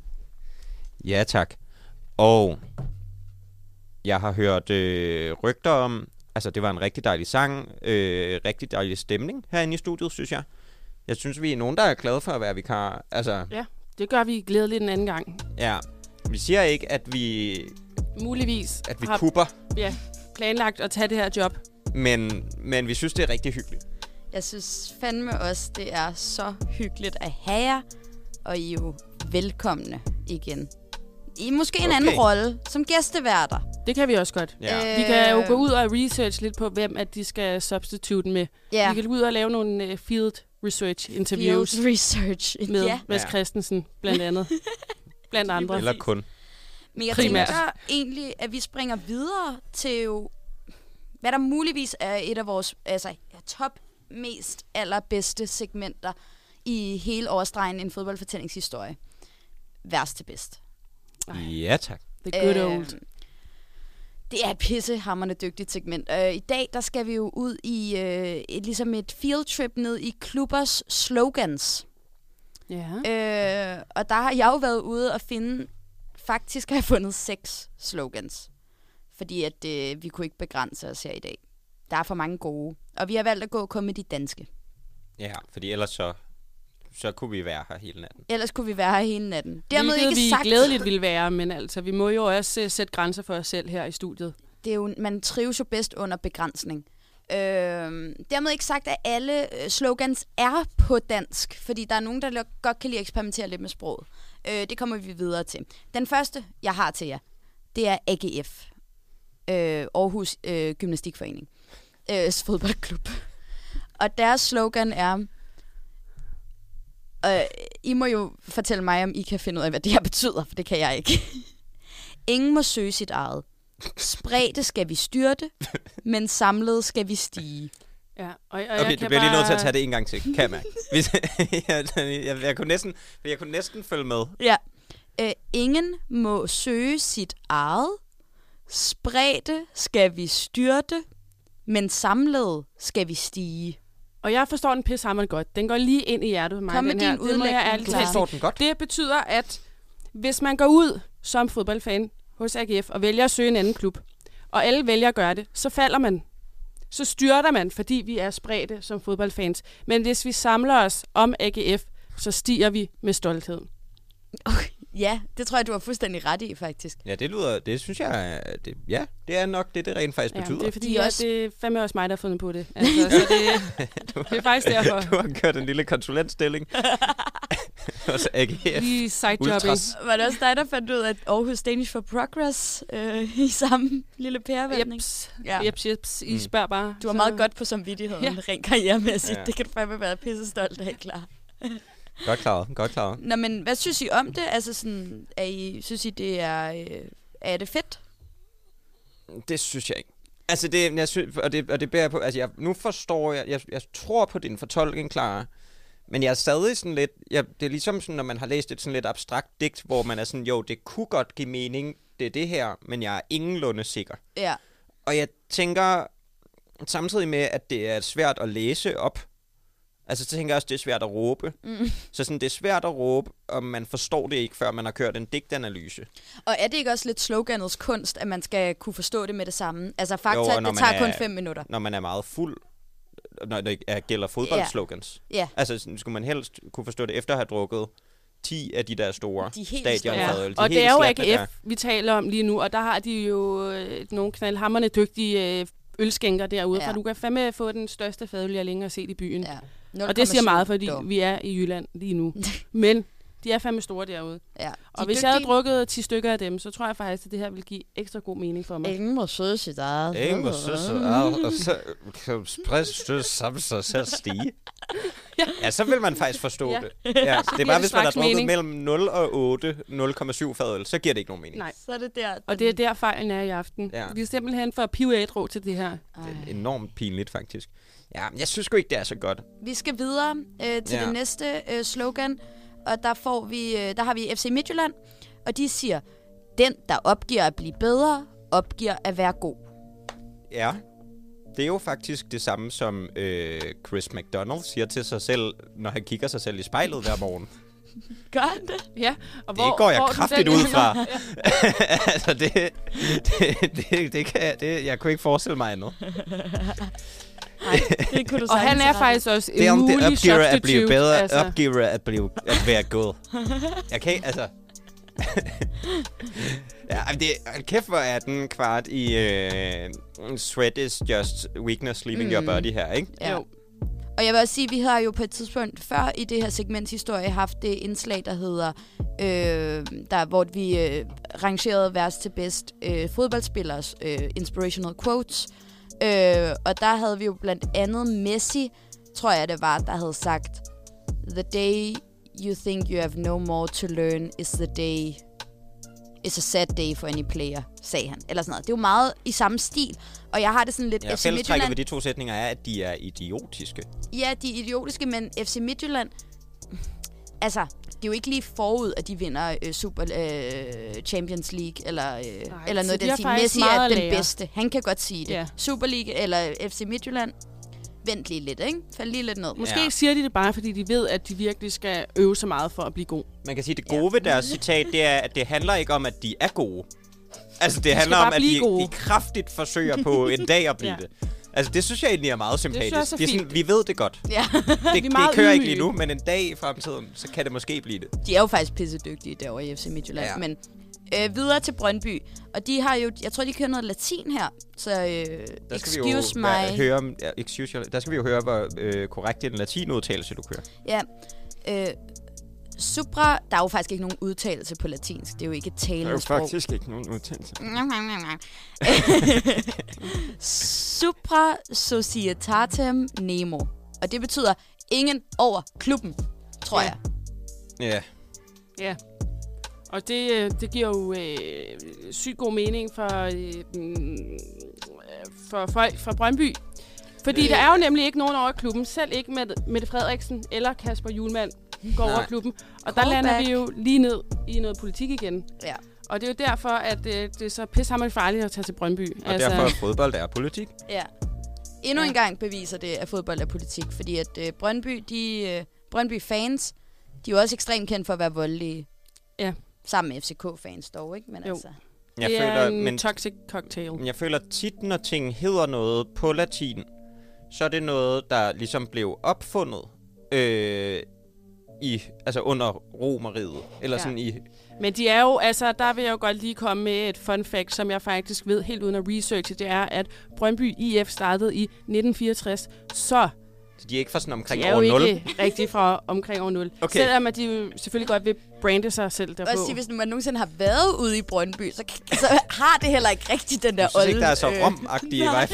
Ja, tak. Og jeg har hørt øh, rygter om, altså det var en rigtig dejlig sang, øh, rigtig dejlig stemning herinde i studiet, synes jeg. Jeg synes, vi er nogen, der er glade for at være vikar. Altså, Ja, det gør vi glædeligt en anden gang. ja. Vi siger ikke, at vi, Muligvis at vi har kupper, ja, planlagt at tage det her job. men, men vi synes, det er rigtig hyggeligt. Jeg synes fandme også, det er så hyggeligt at have jer, og I er jo velkomne igen. I måske en anden Okay. rolle, som gæsteværter. Det kan vi også godt. Ja. Vi kan jo Øh, gå ud og research lidt på, hvem at de skal substitute med. Ja, Vi kan gå ud og lave nogle uh, field research interviews field research. med Ja. Mads Ja. Christensen, blandt andet. *laughs* blandt andre. Eller kun. Men jeg Primært. tænker egentlig, at vi springer videre til jo, hvad der muligvis er et af vores altså, top mest allerbedste segmenter i hele årstregen en fodboldfortællingshistorie. Værst til bedst. Ej. Ja, tak. The good old. Øhm, Det er et pissehammerende dygtigt segment. Uh, I dag der skal vi jo ud i uh, et, ligesom et field trip ned i klubbers slogans. Ja. Uh, og der har jeg jo været ude og finde, faktisk har jeg fundet seks slogans. Fordi at uh, vi kunne ikke begrænse os her i dag. Der er for mange gode. Og vi har valgt at gå kun med de danske. Ja, fordi ellers så, så kunne vi være her hele natten. Ellers kunne vi være her hele natten. Dermed Hvilket ikke vi sagt, glædeligt vil være, men altså, vi må jo også uh, sætte grænser for os selv her i studiet. det er jo, man trives jo bedst under begrænsning. Øh, dermed ikke sagt, at alle øh, slogans er på dansk, fordi der er nogen, der godt kan lide at eksperimentere lidt med sproget. Øh, det kommer vi videre til. Den første, jeg har til jer, det er AGF. Øh, Aarhus øh, Gymnastikforening. Øh, fodboldklub. Og deres slogan er... Øh, I må jo fortælle mig, om I kan finde ud af, hvad det her betyder, for det kan jeg ikke. *laughs* Ingen må søge sit eget. Spredte skal vi styrte, men samlet skal vi stige. Ja, og, og Okay, jeg du bliver lige bare... nødt til at tage det en gang til, kan jeg mærke. Hvis, *laughs* jeg, jeg, jeg, kunne næsten, jeg kunne næsten følge med. Ja. Øh, ingen må søge sit eget. Spredte skal vi styrte, men samlet skal vi stige. Og jeg forstår den pissehammerende godt. Den går lige ind i hjertet på mig, Kom med den her. din Det må jeg udlægning, ærligt Clara. Forstår den godt? Det betyder, at hvis man går ud som fodboldfan hos AGF og vælger at søge en anden klub, og alle vælger at gøre det, så falder man. Så styrter man, fordi vi er spredte som fodboldfans. Men hvis vi samler os om AGF, så stiger vi med stolthed. Ja, det tror jeg, du har fuldstændig ret i, faktisk. Ja, det lyder, det synes jeg, det, ja, det er nok det, det rent faktisk Ja, betyder. det er fordi, De at også- det er fandme også mig, der har fundet på det. Altså, så det, *laughs* det er faktisk derfor. Du har kørt en lille konsulentstilling. *laughs* Hos AGF. Lige sidejobbing. Var det også dig, der fandt ud af Aarhus Danish for Progress øh, *laughs* i samme lille pærevending? Jeps, Ja. jeps, jeps. I Mm. spørger bare. Du har Så- meget godt på samvittigheden, Ja. rent karrieremæssigt. Ja. Det kan du fandme være pisse stolt af, klar. Godt klaret, godt klaret. Nå, men hvad synes I om det? Altså sådan, er I, synes I, det er, øh, er det fedt? Det synes jeg ikke. Altså, det, jeg synes, og, det, og det bærer på... Altså, jeg, nu forstår jeg... Jeg, jeg tror på din fortolkning, Clara. Men jeg er stadig sådan lidt... Jeg, det er ligesom sådan, når man har læst et sådan lidt abstrakt digt, hvor man er sådan, jo, det kunne godt give mening, det er det her, men jeg er ingenlunde sikker. Ja. Og jeg tænker samtidig med, at det er svært at læse op. Altså, så tænker jeg også, det er svært at råbe. Mm. Så sådan, det er svært at råbe, og man forstår det ikke, før man har kørt en digtanalyse. Og er det ikke også lidt sloganets kunst, at man skal kunne forstå det med det samme? Altså fakta, Jo, det tager kun er- fem minutter. Når man er meget fuld, når det er- gælder fodboldslogans. Ja. Altså, sådan, skulle man helst kunne forstå det efter at have drukket 10 af de der store De helt stadionfadøl. De Og helt det er jo AGF, der. vi taler om lige nu, og der har de jo øh, nogle knaldhammerne dygtige øh, ølskænker derude, Ja. for du kan fandme få den største fadøl, jeg længere har set i byen. Ja. Og det siger 0,7 meget, fordi dog. vi er i Jylland lige nu. Men de er fandme store derude. Ja. Og hvis jeg havde drukket 10 stykker af dem, så tror jeg faktisk, at det her vil give ekstra god mening for mig. Ingen må søge sit eget. Ingen må søge sig ad, og så kan spredt støtte sammen sig selv stige. *laughs* Ja. Ja, så vil man faktisk forstå Ja. det. *laughs* Ja, det er bare, hvis man har drukket mening. mellem 0 og 8, 0,7 fadøl, så giver det ikke nogen mening. Nej. Så er det der. Og det er der fejlen er i aften. Ja. Vi er simpelthen for pive ædru til det her. Det er enormt pinligt, faktisk. Ja, men jeg synes sgu ikke, det er så godt. Vi skal videre øh, til ja. det næste øh, slogan, og der, får vi, øh, der har vi FC Midtjylland, og de siger, den, der opgiver at blive bedre, opgiver at være god. Ja. Det er jo faktisk det samme, som øh, Chris McDonald siger til sig selv, når han kigger sig selv i spejlet hver morgen. *laughs* Gør han det? Ja, og Det går jeg du kraftigt ud fra. *laughs* *laughs* altså, det, det, det, det kan jeg, det, jeg kunne ikke forestille mig andet. Nej, det kunne du *laughs* Og han er faktisk også Det er en om det mulig opgiver at blive substitute, bedre, altså. opgiver at, blive, at være god. *laughs* Jeg kan ikke, altså... *laughs* ja, det, hold kæft, hvor er den kvart i øh, Sweat is just weakness leaving mm. your Mm. body her, ikke? Ja. Jo. Og jeg vil også sige, at vi har jo på et tidspunkt før i det her segments historie haft det indslag, der hedder, øh, der, hvor vi øh, rangerede værst til bedst øh, fodboldspillers øh, inspirational quotes. Øh, og der havde vi jo blandt andet Messi, tror jeg det var, der havde sagt, The day you think you have no more to learn is the day is a sad day for any player, sagde han. Eller sådan noget. Det er jo meget i samme stil. Og jeg har det sådan lidt... Ja, FC Midtjylland- ved de to sætninger er, at de er idiotiske. Ja, de er idiotiske, men FC Midtjylland... Altså, det er jo ikke lige forud, at de vinder øh, Super øh, Champions League, eller, øh, eller så noget de den har stil. faktisk Messi er at den bedste. Han kan godt sige det. Ja. Super League eller FC Midtjylland, vent lige lidt, ikke? Fald lige lidt ned. Måske Ja. ja. siger de det bare, fordi de ved, at de virkelig skal øve så meget for at blive god. Man kan sige, at det gode ved deres citat, det er, at det handler ikke om, at de er gode. Altså, det handler om, at de, gode. de kraftigt forsøger på en dag at blive Ja. det. Altså, det synes jeg egentlig er meget sympatisk. jeg også er det er sådan, vi ved det godt. Ja. Det, *laughs* Vi det kører ikke ydmyge. lige nu, men en dag i fremtiden, så kan det måske blive det. De er jo faktisk pissedygtige derovre i FC Midtjylland. Ja. Men øh, videre til Brøndby. Og de har jo, jeg tror, de kører noget latin her. Så øh, Der skal excuse vi jo my... være- høre, excuse, der skal vi jo høre, hvor øh, korrekt en latinudtalelse du kører. Ja. Øh, supra, der er jo faktisk ikke nogen udtalelse på latinsk. Det er jo ikke et talende sprog. ikke nogen udtalelse. Supra societatem nemo. Og det betyder ingen over klubben, tror Ja. jeg. Ja, Ja. Og det, øh, det giver jo øh, sygt god mening for, øh, mm, for folk fra Brøndby. Fordi der er jo nemlig ikke nogen over klubben, selv ikke med Mette Frederiksen eller Kasper Julemand går Nej. over klubben. Og der Callback. lander vi jo lige ned i noget politik igen. Ja. Og det er jo derfor, at øh, det er så pissehammerende farligt at tage til Brøndby. og altså, derfor er fodbold er politik. ja. endnu Ja. en gang beviser det, at fodbold er politik. Fordi at øh, Brøndby, de, øh, Brøndby fans, de er jo også ekstremt kendt for at være voldelige. Ja. Sammen med FCK-fans dog, ikke? Men Jo. altså, Jeg det føler, er en men toxic cocktail. Jeg føler tit, når ting hedder noget på latin, så er det noget, der ligesom blev opfundet øh, i, altså under romeriet. Eller Ja. sådan i... Men de er jo, altså, der vil jeg jo godt lige komme med et fun fact, som jeg faktisk ved helt uden at researche. Det er, at Brøndby IF startede i 1964, så Så de er ikke fra sådan omkring de er år jo 0. ikke *laughs* rigtig fra omkring år 0. Okay. Selvom at de jo selvfølgelig godt vil brande sig selv derpå. også sige, hvis man nogensinde har været ude i Brøndby, så, så har det heller ikke rigtig den der Jeg synes ikke, der er så øh, rom-agtige *laughs* nej.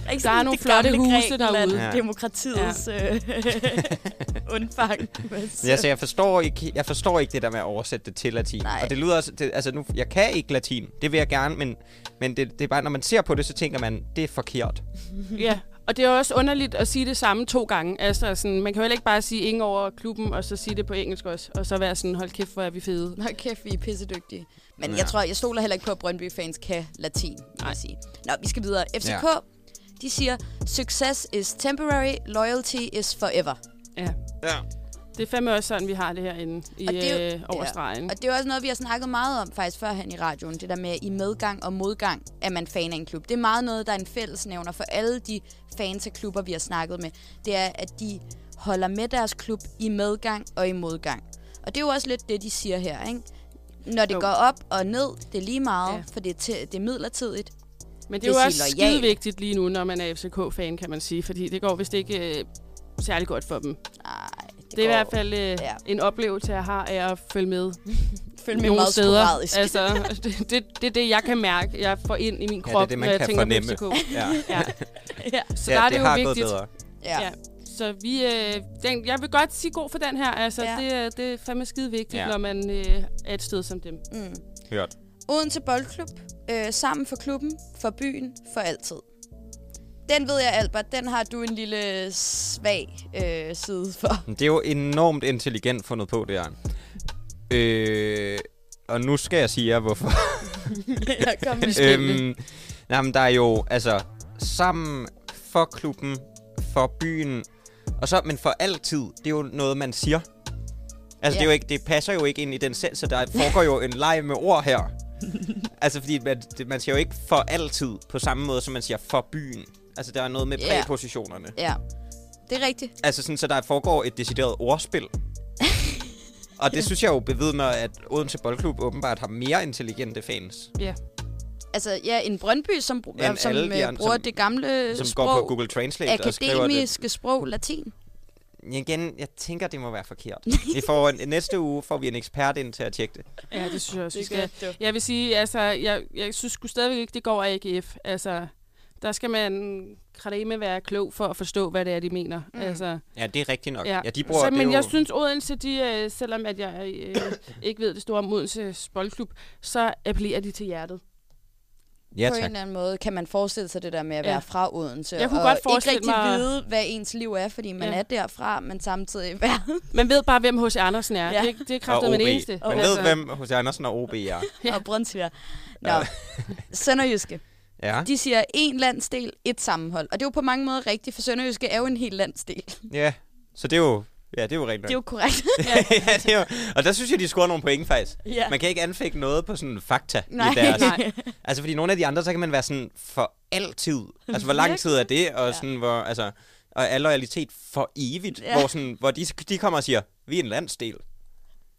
Vibes. Ikke Der er nogle flotte huse derude. Ja. Demokratiets ja. *laughs* undfang. Ja, altså, jeg forstår, ikke, jeg forstår ikke det der med at oversætte det til latin. Nej. Og det lyder også... Det, altså, nu, jeg kan ikke latin. Det vil jeg gerne, men, men det, det er bare, når man ser på det, så tænker man, det er forkert. *laughs* Ja, og det er jo også underligt at sige det samme to gange. Altså, sådan, man kan jo heller ikke bare sige ingen over klubben, og så sige det på engelsk også, og så være sådan, hold kæft, hvor er vi fede. Nå kæft, vi er pissedygtige. Men Ja. jeg tror, jeg stoler heller ikke på, at Brøndby-fans kan latin, vil jeg sige. Nå, vi skal videre. FCK, Ja. De siger, success is temporary, loyalty is forever. Ja. Ja. Det er fandme også sådan, vi har det herinde i Og det er jo- øh, over ja. Og det er også noget, vi har snakket meget om faktisk førhen i radioen. Det der med i medgang og modgang, at man fan af en klub. Det er meget noget, der er en fællesnævner for alle de fans af klubber, vi har snakket med. Det er, at de holder med deres klub i medgang og i modgang. Og det er jo også lidt det, de siger her, ikke? Når det Jo. går op og ned, det er lige meget, Ja. for det er, det er midlertidigt. Men det er jo også skide vigtigt lige nu, når man er FCK-fan, kan man sige. Fordi det går vist ikke øh, særlig godt for dem. Nej, det, Det er i hvert fald øh, Ja. ja. en oplevelse, jeg har af at følge med *laughs* følge med nogle meget steder. sporadisk. Altså, *laughs* det, det, det er det, jeg kan mærke, jeg får ind i min Ja, krop, det er det, man når jeg kan tænker fornemme. på FCK. Ja. *laughs* Ja. ja. Så ja, der er det det, har jo gået vigtigt. bedre. Ja. Ja. Så vi, øh, den, jeg vil godt sige god for den her. Altså, Ja. ja. det, er- det er fandme skide vigtigt, Ja. ja. når man øh, er et sted som dem. Mm. Hørt. Odense Boldklub. Øh, sammen for klubben, for byen, for altid. Den ved jeg, Albert, den har du en lille svag øh, side for. Det er jo enormt intelligent fundet på, det her. Øh, og nu skal jeg sige jer, hvorfor. *laughs* jeg kom med øhm, nej, men der er jo, altså, sammen for klubben, for byen, og så, men for altid, det er jo noget, man siger. Altså, det, er jo ikke, det passer jo ikke ind i den selv, så der foregår jo en leg med ord her. *laughs* altså, fordi man, det, man siger jo ikke for altid på samme måde, som man siger for byen. Altså, der er noget med Ja. præpositionerne. Ja, det er rigtigt. Altså sådan, så der foregår et decideret ordspil. Og det *laughs* synes jeg jo bevidner, at Odense Boldklub åbenbart har mere intelligente fans, Ja. Altså, ja, en Brøndby, som, br- End som alle de øh, andre, bruger som- det gamle som sprog, går på Google Translate og skriver det. akademiske sprog, latin. Igen, jeg tænker, det må være forkert. *laughs* Vi får en, næste uge får vi en ekspert ind til at tjekke det. Ja, det synes jeg også, vi skal. Jeg vil sige, altså, jeg, jeg synes sgu stadigvæk ikke, det går af AGF. Altså, der skal man kredeme være klog for at forstå, hvad det er, de mener. Mm. Altså, Ja, det er rigtigt nok. ja. Ja, de bruger så, men jo... jeg synes, Odense, de, øh, selvom at jeg øh, ikke ved det store om Odense Boldklub, så appellerer de til hjertet. Ja, på en tak. eller anden måde kan man forestille sig det der med at Ja. være fra Odense. Jeg kunne og godt forestille ikke rigtig mig- vide, hvad ens liv er, fordi man Ja. er derfra, men samtidig *laughs* være... Man ved bare, hvem H.C. Andersen er. Ja. Ja. Det, det er kraftet med det eneste. Man Altså, ved, hvem hos Andersen og OB er. *laughs* ja. og Brøndshvær. Nå, Sønderjyske. Ja, De siger en landsdel, et sammenhold. Og det er jo på mange måder rigtigt, for Sønderjyske er jo en hel landsdel. ja. Så det er jo... Ja, det er jo rigtigt. Det er jo korrekt. *laughs* *laughs* ja, det er jo... Og der synes jeg, de scorer nogle point, faktisk. ja. Man kan ikke anfægte noget på sådan fakta Nej. i deres... Nej. Altså, fordi nogle af de andre, så kan man være sådan for altid. Altså, hvor lang tid er det? Og Ja. sådan, hvor, altså, og er loyalitet for evigt? Ja. Ja. Hvor, sådan, hvor de, de kommer og siger, vi er en landsdel.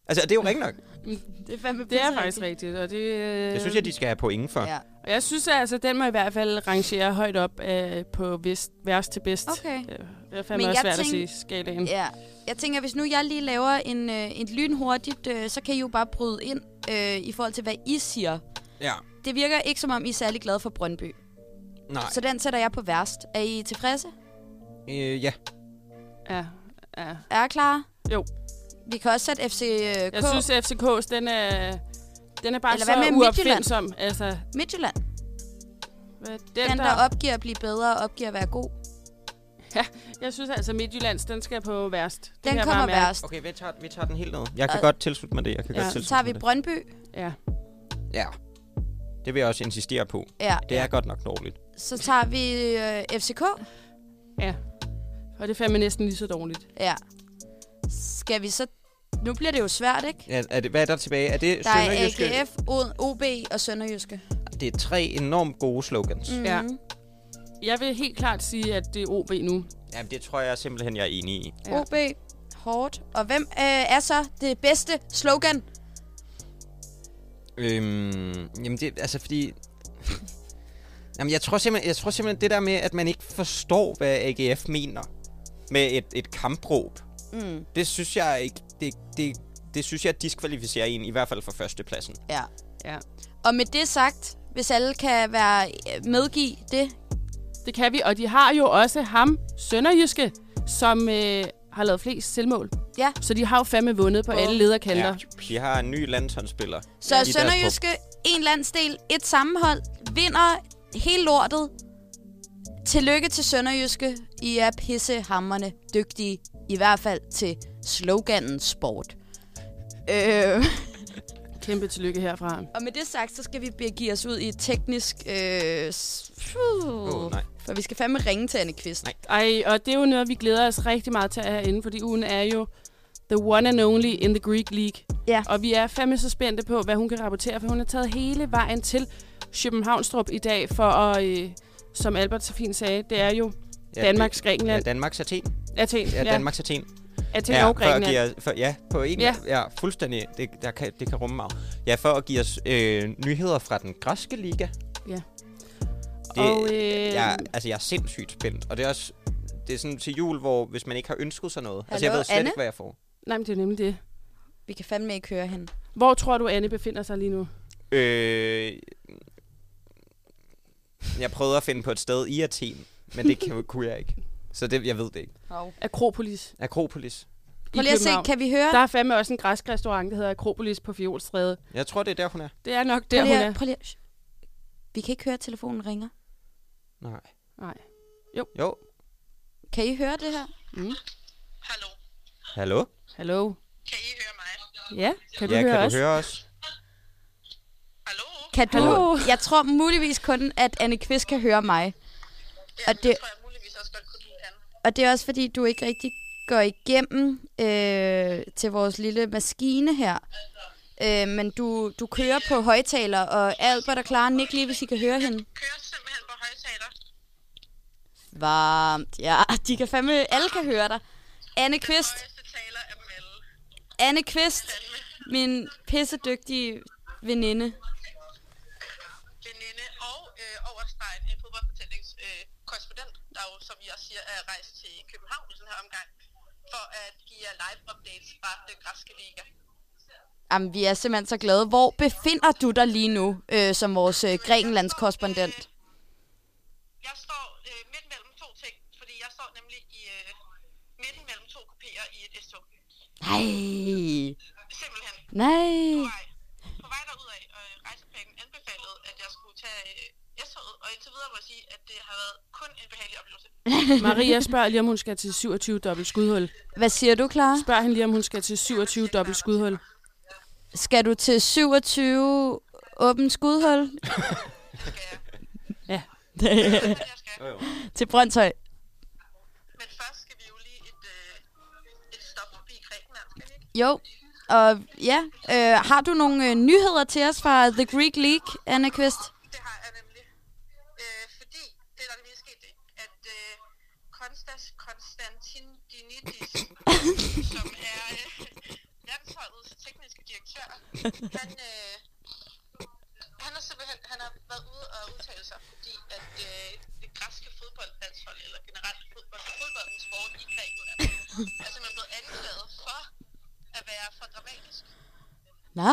Altså, det er jo rigtigt nok. *laughs* Det er fandme Det er faktisk rigtigt, og det... Øh, Det synes jeg, de skal have point for. Ja. Og jeg synes altså, den må i hvert fald rangere højt op øh, på vest, værst til bedst. Okay. Øh, Det er fandme Men også jeg svært at tænk- sige skalaen. ja. Jeg tænker, hvis nu jeg lige laver en, øh, et lynhurtigt, øh, så kan I jo bare bryde ind øh, i forhold til, hvad I siger. Ja. Det virker ikke, som om I er særlig glade for Brøndby. Nej. Så den sætter jeg på værst. Er I tilfredse? Øh, ja. Ja, ja. Er I klar? Jo. Vi kan også sætte FCK. Jeg synes, at FCK's, den er, den er bare Eller så hvad med Midtjylland? uopfindsom. Altså, Midtjylland. Den, den, der der, opgiver at blive bedre og opgiver at være god. Jeg synes altså, Midtjyllands, den skal på værst. Det Den kommer værst. Okay, vi tager, vi tager den helt ned. Jeg kan Og- godt tilslutte mig det. Jeg kan Ja. godt Så tilslutte tager vi Brøndby. Ja. Ja. Det vil jeg også insistere på. Ja. Det er godt nok dårligt. Så tager vi øh, FCK. Ja. Og det er fandme næsten lige så dårligt. Ja. Skal vi så... Nu bliver det jo svært, ikke? Ja, er det, hvad er der tilbage? Er det Der er Sønderjyske? AGF, OB og Sønderjyske. Det er tre enormt gode slogans. Mm. Mhm. Ja. Jeg vil helt klart sige, at det er OB nu. Jamen, det tror jeg simpelthen, jeg er enig i. Ja. OB, hårdt. Og hvem øh, er så det bedste slogan? Øhm, jamen, det altså fordi... jamen, jeg tror, simpelthen, jeg tror simpelthen, det der med, at man ikke forstår, hvad AGF mener med et, et kampråb, Mm. det synes jeg ikke... Det, det, det synes jeg diskvalificerer en, i hvert fald for førstepladsen. Ja. Ja. Og med det sagt, hvis alle kan være medgive det. Det kan vi, og de har jo også ham, Sønderjyske, som øh, har lavet flest selvmål. Ja. Så de har jo fandme vundet på Bum. alle lederkanter. Ja, de har en ny landsholdsspiller. Så Sønderjyske, en landsdel, et sammenhold, vinder hele lortet. Tillykke til Sønderjyske. I er pissehammerne dygtige. I hvert fald til sloganen sport. Øh, Kæmpe tillykke herfra. og med det sagt, så skal vi begive os ud i et teknisk... Øh, s- Åh, nej. For vi skal fandme ringe til Anne Kvist. Nej. Ej, og det er jo noget, vi glæder os rigtig meget til at have herinde, fordi ugen er jo the one and only in the Greek League. Ja. Og vi er fandme så spændte på, hvad hun kan rapportere, for hun er taget hele vejen til Københavnstrup i dag for at, øh, som Albert så fint sagde, det er jo Ja, Danmarks det- Ja, Grækenland. Danmarks Athen. Athen, Ja, Danmarks Athen. Athen ja, og for at give os, for, ja, på en, Ja. ja. fuldstændig. Det, der kan, det kan rumme meget. Ja, for at give os øh, nyheder fra den græske liga. Ja. Det, Og, øh, jeg, altså, jeg er sindssygt spændt. Og det er også det er sådan til jul, hvor hvis man ikke har ønsket sig noget. altså, jeg Hallo, ved slet Anne? ikke, hvad jeg får. Nej, men det er nemlig det. Vi kan fandme ikke høre hende. Hvor tror du, Anne befinder sig lige nu? Øh, jeg prøvede at finde på et sted i Athen, men det kan, kunne jeg ikke. Så det, jeg ved det ikke. Akropolis. Akropolis. Prøv lige at se, kan vi høre? Der er fandme også en græsk restaurant, der hedder Akropolis på Fiolstræde. Jeg tror, det er der, hun er. Det er nok Prøv der, hun lige, er. at- prøv lige. Vi kan ikke høre, at telefonen ringer. Nej. Nej. Jo. Kan I høre det her? Mm. Hallo? Hallo? Kan I høre mig? Ja, kan du ja, høre kan os? du høre os? Hallo? Kan du? Hallo? Jeg tror muligvis kun, at Anne Kvist kan høre mig. Ja, Og det, det- tror jeg muligvis også godt kunne lide han. Og det er også fordi, du ikke rigtig går igennem øh, til vores lille maskine her. Øh, men du, du kører på højtaler, og Albert er klar. Nik lige, hvis I kan høre hende. Kører simpelthen på højtaler. Varmt. Ja, *laughs* de kan fandme... Alle kan høre dig. Anne Kvist. Anne Kvist. Min pissedygtige. Veninde også siger, er rejst til København i den her omgang, for at give jer live updates fra den græske liga. Jamen, vi er simpelthen så glade. Hvor befinder du dig lige nu, øh, som vores øh, Grækenlands korrespondent? Jeg står øh, midt mellem to ting, fordi jeg står nemlig i øh, midten mellem to kopéer i et S-tog. Nej. Simpelthen. Nej. På vej, på vej derudad, og øh, rejseplanen anbefalede, at jeg skulle tage øh, S-toget, og indtil videre må jeg sige, at det har været kun en behagelig oplevelse. *laughs* Maria spørger lige, om hun skal til 27 dobbelt skudhul. Hvad siger du, Clara? Spørg hende lige, om hun skal til 27 dobbelt skudhul. Skal du til 27 åben skudhul? *laughs* Ja. Men *laughs* jeg skal. til Brøndshøj. Men først skal vi jo lige et, øh, et stop forbi Grækenland, skal vi ikke? Jo. Og ja, øh, har du nogle øh, nyheder til os fra The Greek League, Anna Kvist? Det har jeg nemlig. Øh, fordi det er der nemlig sket det, at øh, Konstas Konstantinidis, som er øh, landsholdets tekniske direktør, han, øh, han har simpelthen han har været ude og udtale sig, fordi at øh, det græske fodboldlandshold, eller generelt fodbold, fodboldens sport i Grækenland, er simpelthen blevet anklaget for at være for dramatisk. Nå,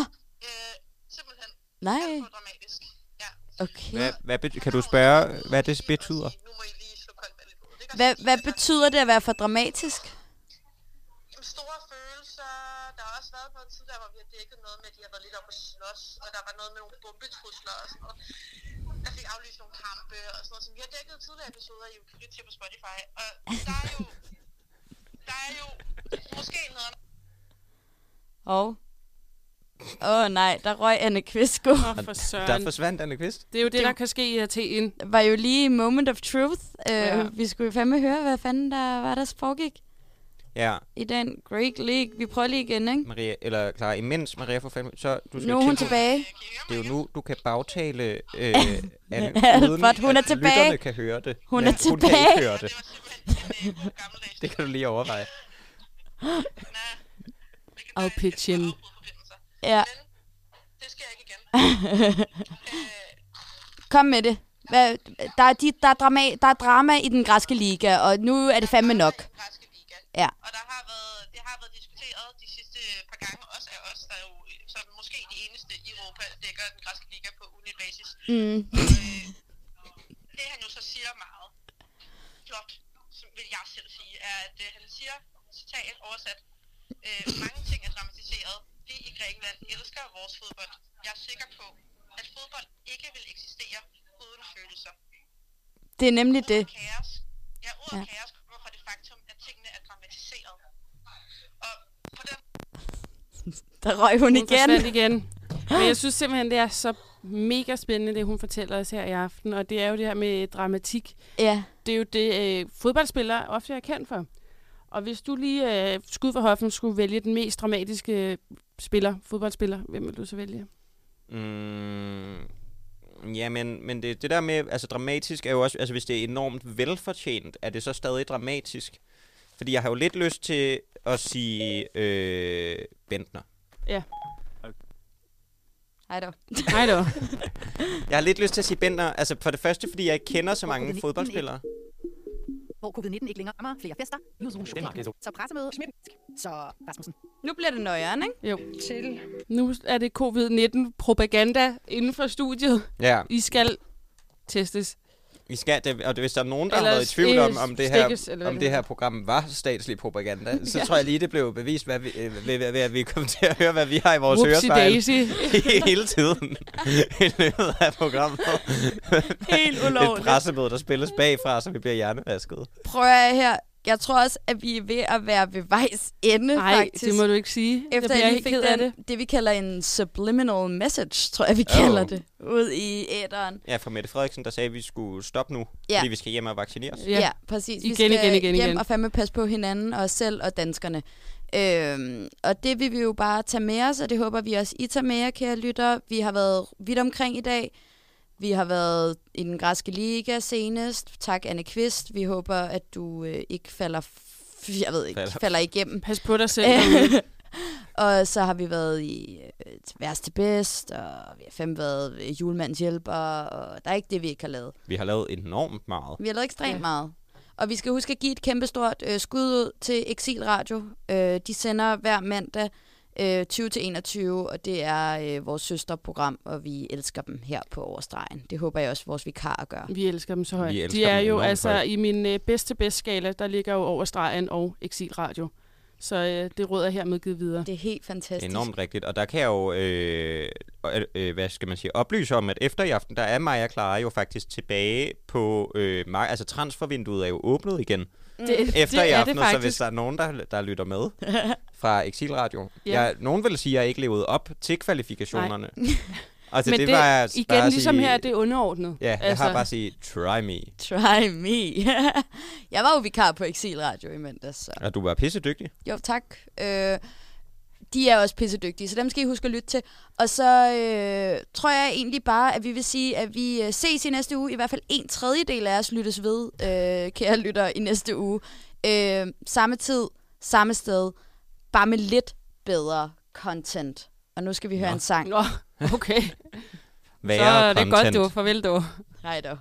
Øh, simpelthen nej. alt for dramatisk. Ja. Okay. Hvad, hvad, bet- kan du spørge, hvad det betyder? Nu må I lige slå koldt Hvad, hvad betyder det at være for dramatisk? Jamen, store følelser. Der har også været noget tidligere, hvor vi har dækket noget med, at de har været lidt oppe at slås, og der var noget med nogle bombetrusler og sådan noget. Der fik aflyst nogle kampe og sådan noget, som vi har dækket tidligere episoder, I kan lytte til på Spotify. Og der er jo, der er jo måske noget, Og Åh oh, nej, der røg Anne Kvistgo. Åh, for Der søren. forsvandt Anne Kvist. Det er jo det, Det- der kan ske i Athen. var jo lige moment of truth. Uh, ja. Vi skulle jo fandme høre, hvad fanden der var, der foregik Ja, i den Greek League. Vi prøver lige igen, ikke? Maria, eller klar, imens Maria får fandme, så du skal Nu er hun tilbage. Det er jo nu, du kan bagtale øh, *laughs* Anne, Albert, hun er at tilbage. lytterne kan høre det. Hun men er Hun kan tilbage. ikke høre det. Det kan du lige overveje. I'll pitch in. Ja. Det skal jeg ikke igen. *laughs* Kom med det. Hvad, der, er de, der, er drama, der er drama i den græske liga, og nu er det fandme nok. Ja. Og der har været, det har været diskuteret de sidste par gange, også af os, der er jo som måske de eneste i Europa, dækker den græske liga på ugenlig basis. Mm. Øh, det han jo så siger meget flot, som vil jeg selv sige, er, at øh, han siger, citat oversat, øh, mange ting er dramatiseret. Vi i Grækenland elsker vores fodbold. Jeg er sikker på, at fodbold ikke vil eksistere uden følelser. Det er nemlig det. Kaos. Ja, Ja. ja. kaos kommer fra det faktum, at tingene er dramatiseret. Og på den *laughs* Der røg hun Hun igen. igen. Men jeg synes simpelthen, det er så mega spændende, det hun fortæller os her i aften. Og det er jo det her med dramatik. Ja. Det er jo det, øh, fodboldspillere ofte er kendt for. Og hvis du lige øh, skud for hoften skulle vælge den mest dramatiske spiller, fodboldspiller, hvem vil du så vælge? Mm, ja, men, men det, det der med, altså dramatisk er jo også, altså hvis det er enormt velfortjent, er det så stadig dramatisk? Fordi jeg har jo lidt lyst til at sige øh, Bentner. Hej da. Nej da. Jeg har lidt lyst til at sige Bentner, altså for det første, fordi jeg ikke kender så mange COVID-19 fodboldspillere. hvor covid-19 ikke længere rammer flere fester. Så pressemøde. Så Rasmussen. Nu bliver det nøjeren, ikke? Jo. Nu er det covid-19-propaganda inden for studiet. Ja, I skal testes. Vi skal, det, og hvis der er nogen, der har været i tvivl om, om det her, om det her program var statslig propaganda, så *laughs* Ja. tror jeg lige, det blev bevist, hvad vi, øh, ved, ved, ved, at vi kom *laughs* til at høre, hvad vi har i vores hørespejl. *laughs* hele tiden i løbet af programmet. Helt Et ulovligt. pressemøde, der spilles bagfra, så vi bliver hjernevasket. Prøv at her. Jeg tror også, at vi er ved at være ved vejs ende, Nej, faktisk. det må du ikke sige. Efter jeg lige helt fik den, det. det. vi kalder en subliminal message, tror jeg, vi Oh. kalder det, ud i æderen. Ja, fra Mette Frederiksen, der sagde, at vi skulle stoppe nu, Ja. fordi vi skal hjem og vaccineres. Ja, ja præcis. vi Igen, skal igen, igen, hjem igen. og fandme passe på hinanden, og os selv og danskerne. Øhm, og det vil vi jo bare tage med os, og det håber vi også, I tager med jer, kære lytter. Vi har været vidt omkring i dag. Vi har været i den græske liga senest. Tak, Anne Kvist. Vi håber, at du øh, ikke falder, f- jeg ved ikke, Falder. falder, igennem. Pas på dig selv. *laughs* og så har vi været i øh, værst til bedst, og vi har fandme været øh, julemandens hjælper, og der er ikke det, vi ikke har lavet. Vi har lavet enormt meget. Vi har lavet ekstremt ja. meget. Og vi skal huske at give et kæmpestort øh, skud ud til Exil Radio. Øh, de sender hver mandag øh, 20-21, og det er øh, vores søsterprogram, og vi elsker dem her på Overstregen. Det håber jeg også, vores vikarer gør. Vi elsker dem så højt. Vi De er jo altså højt. i min øh, bedste bedst skala, der ligger jo over stregen og eksilradio. Så øh, det råd er hermed givet videre. Det er helt fantastisk. Enormt rigtigt. Og der kan jeg jo, øh, øh, hvad skal man sige, oplyse om, at efter i aften, der er Maja Clara jo faktisk tilbage på, øh, altså transfervinduet er jo åbnet igen. Det, Efter det i aften, det så hvis der er nogen, der, der lytter med *laughs* fra Exilradio. Ja. Jeg, nogen vil sige, at jeg ikke levede op til kvalifikationerne. *laughs* Altså, Men det, var igen, bare at ligesom sige, her, det er underordnet. Ja, jeg altså. har bare at sige, try me. Try me. *laughs* jeg var jo vikar på Exil Radio i mandags, så Og du var pisse dygtig. jo tak. Øh, de er også pissedygtige, så dem skal I huske at lytte til. Og så øh, tror jeg egentlig bare, at vi vil sige, at vi øh, ses i næste uge. I hvert fald en tredjedel af os lyttes ved, øh, kære lytter, i næste uge. Øh, samme tid, samme sted, bare med lidt bedre content. Og nu skal vi høre Nå. en sang. Nå, okay. Så er det godt, content. du. Farvel, du. Hej dog.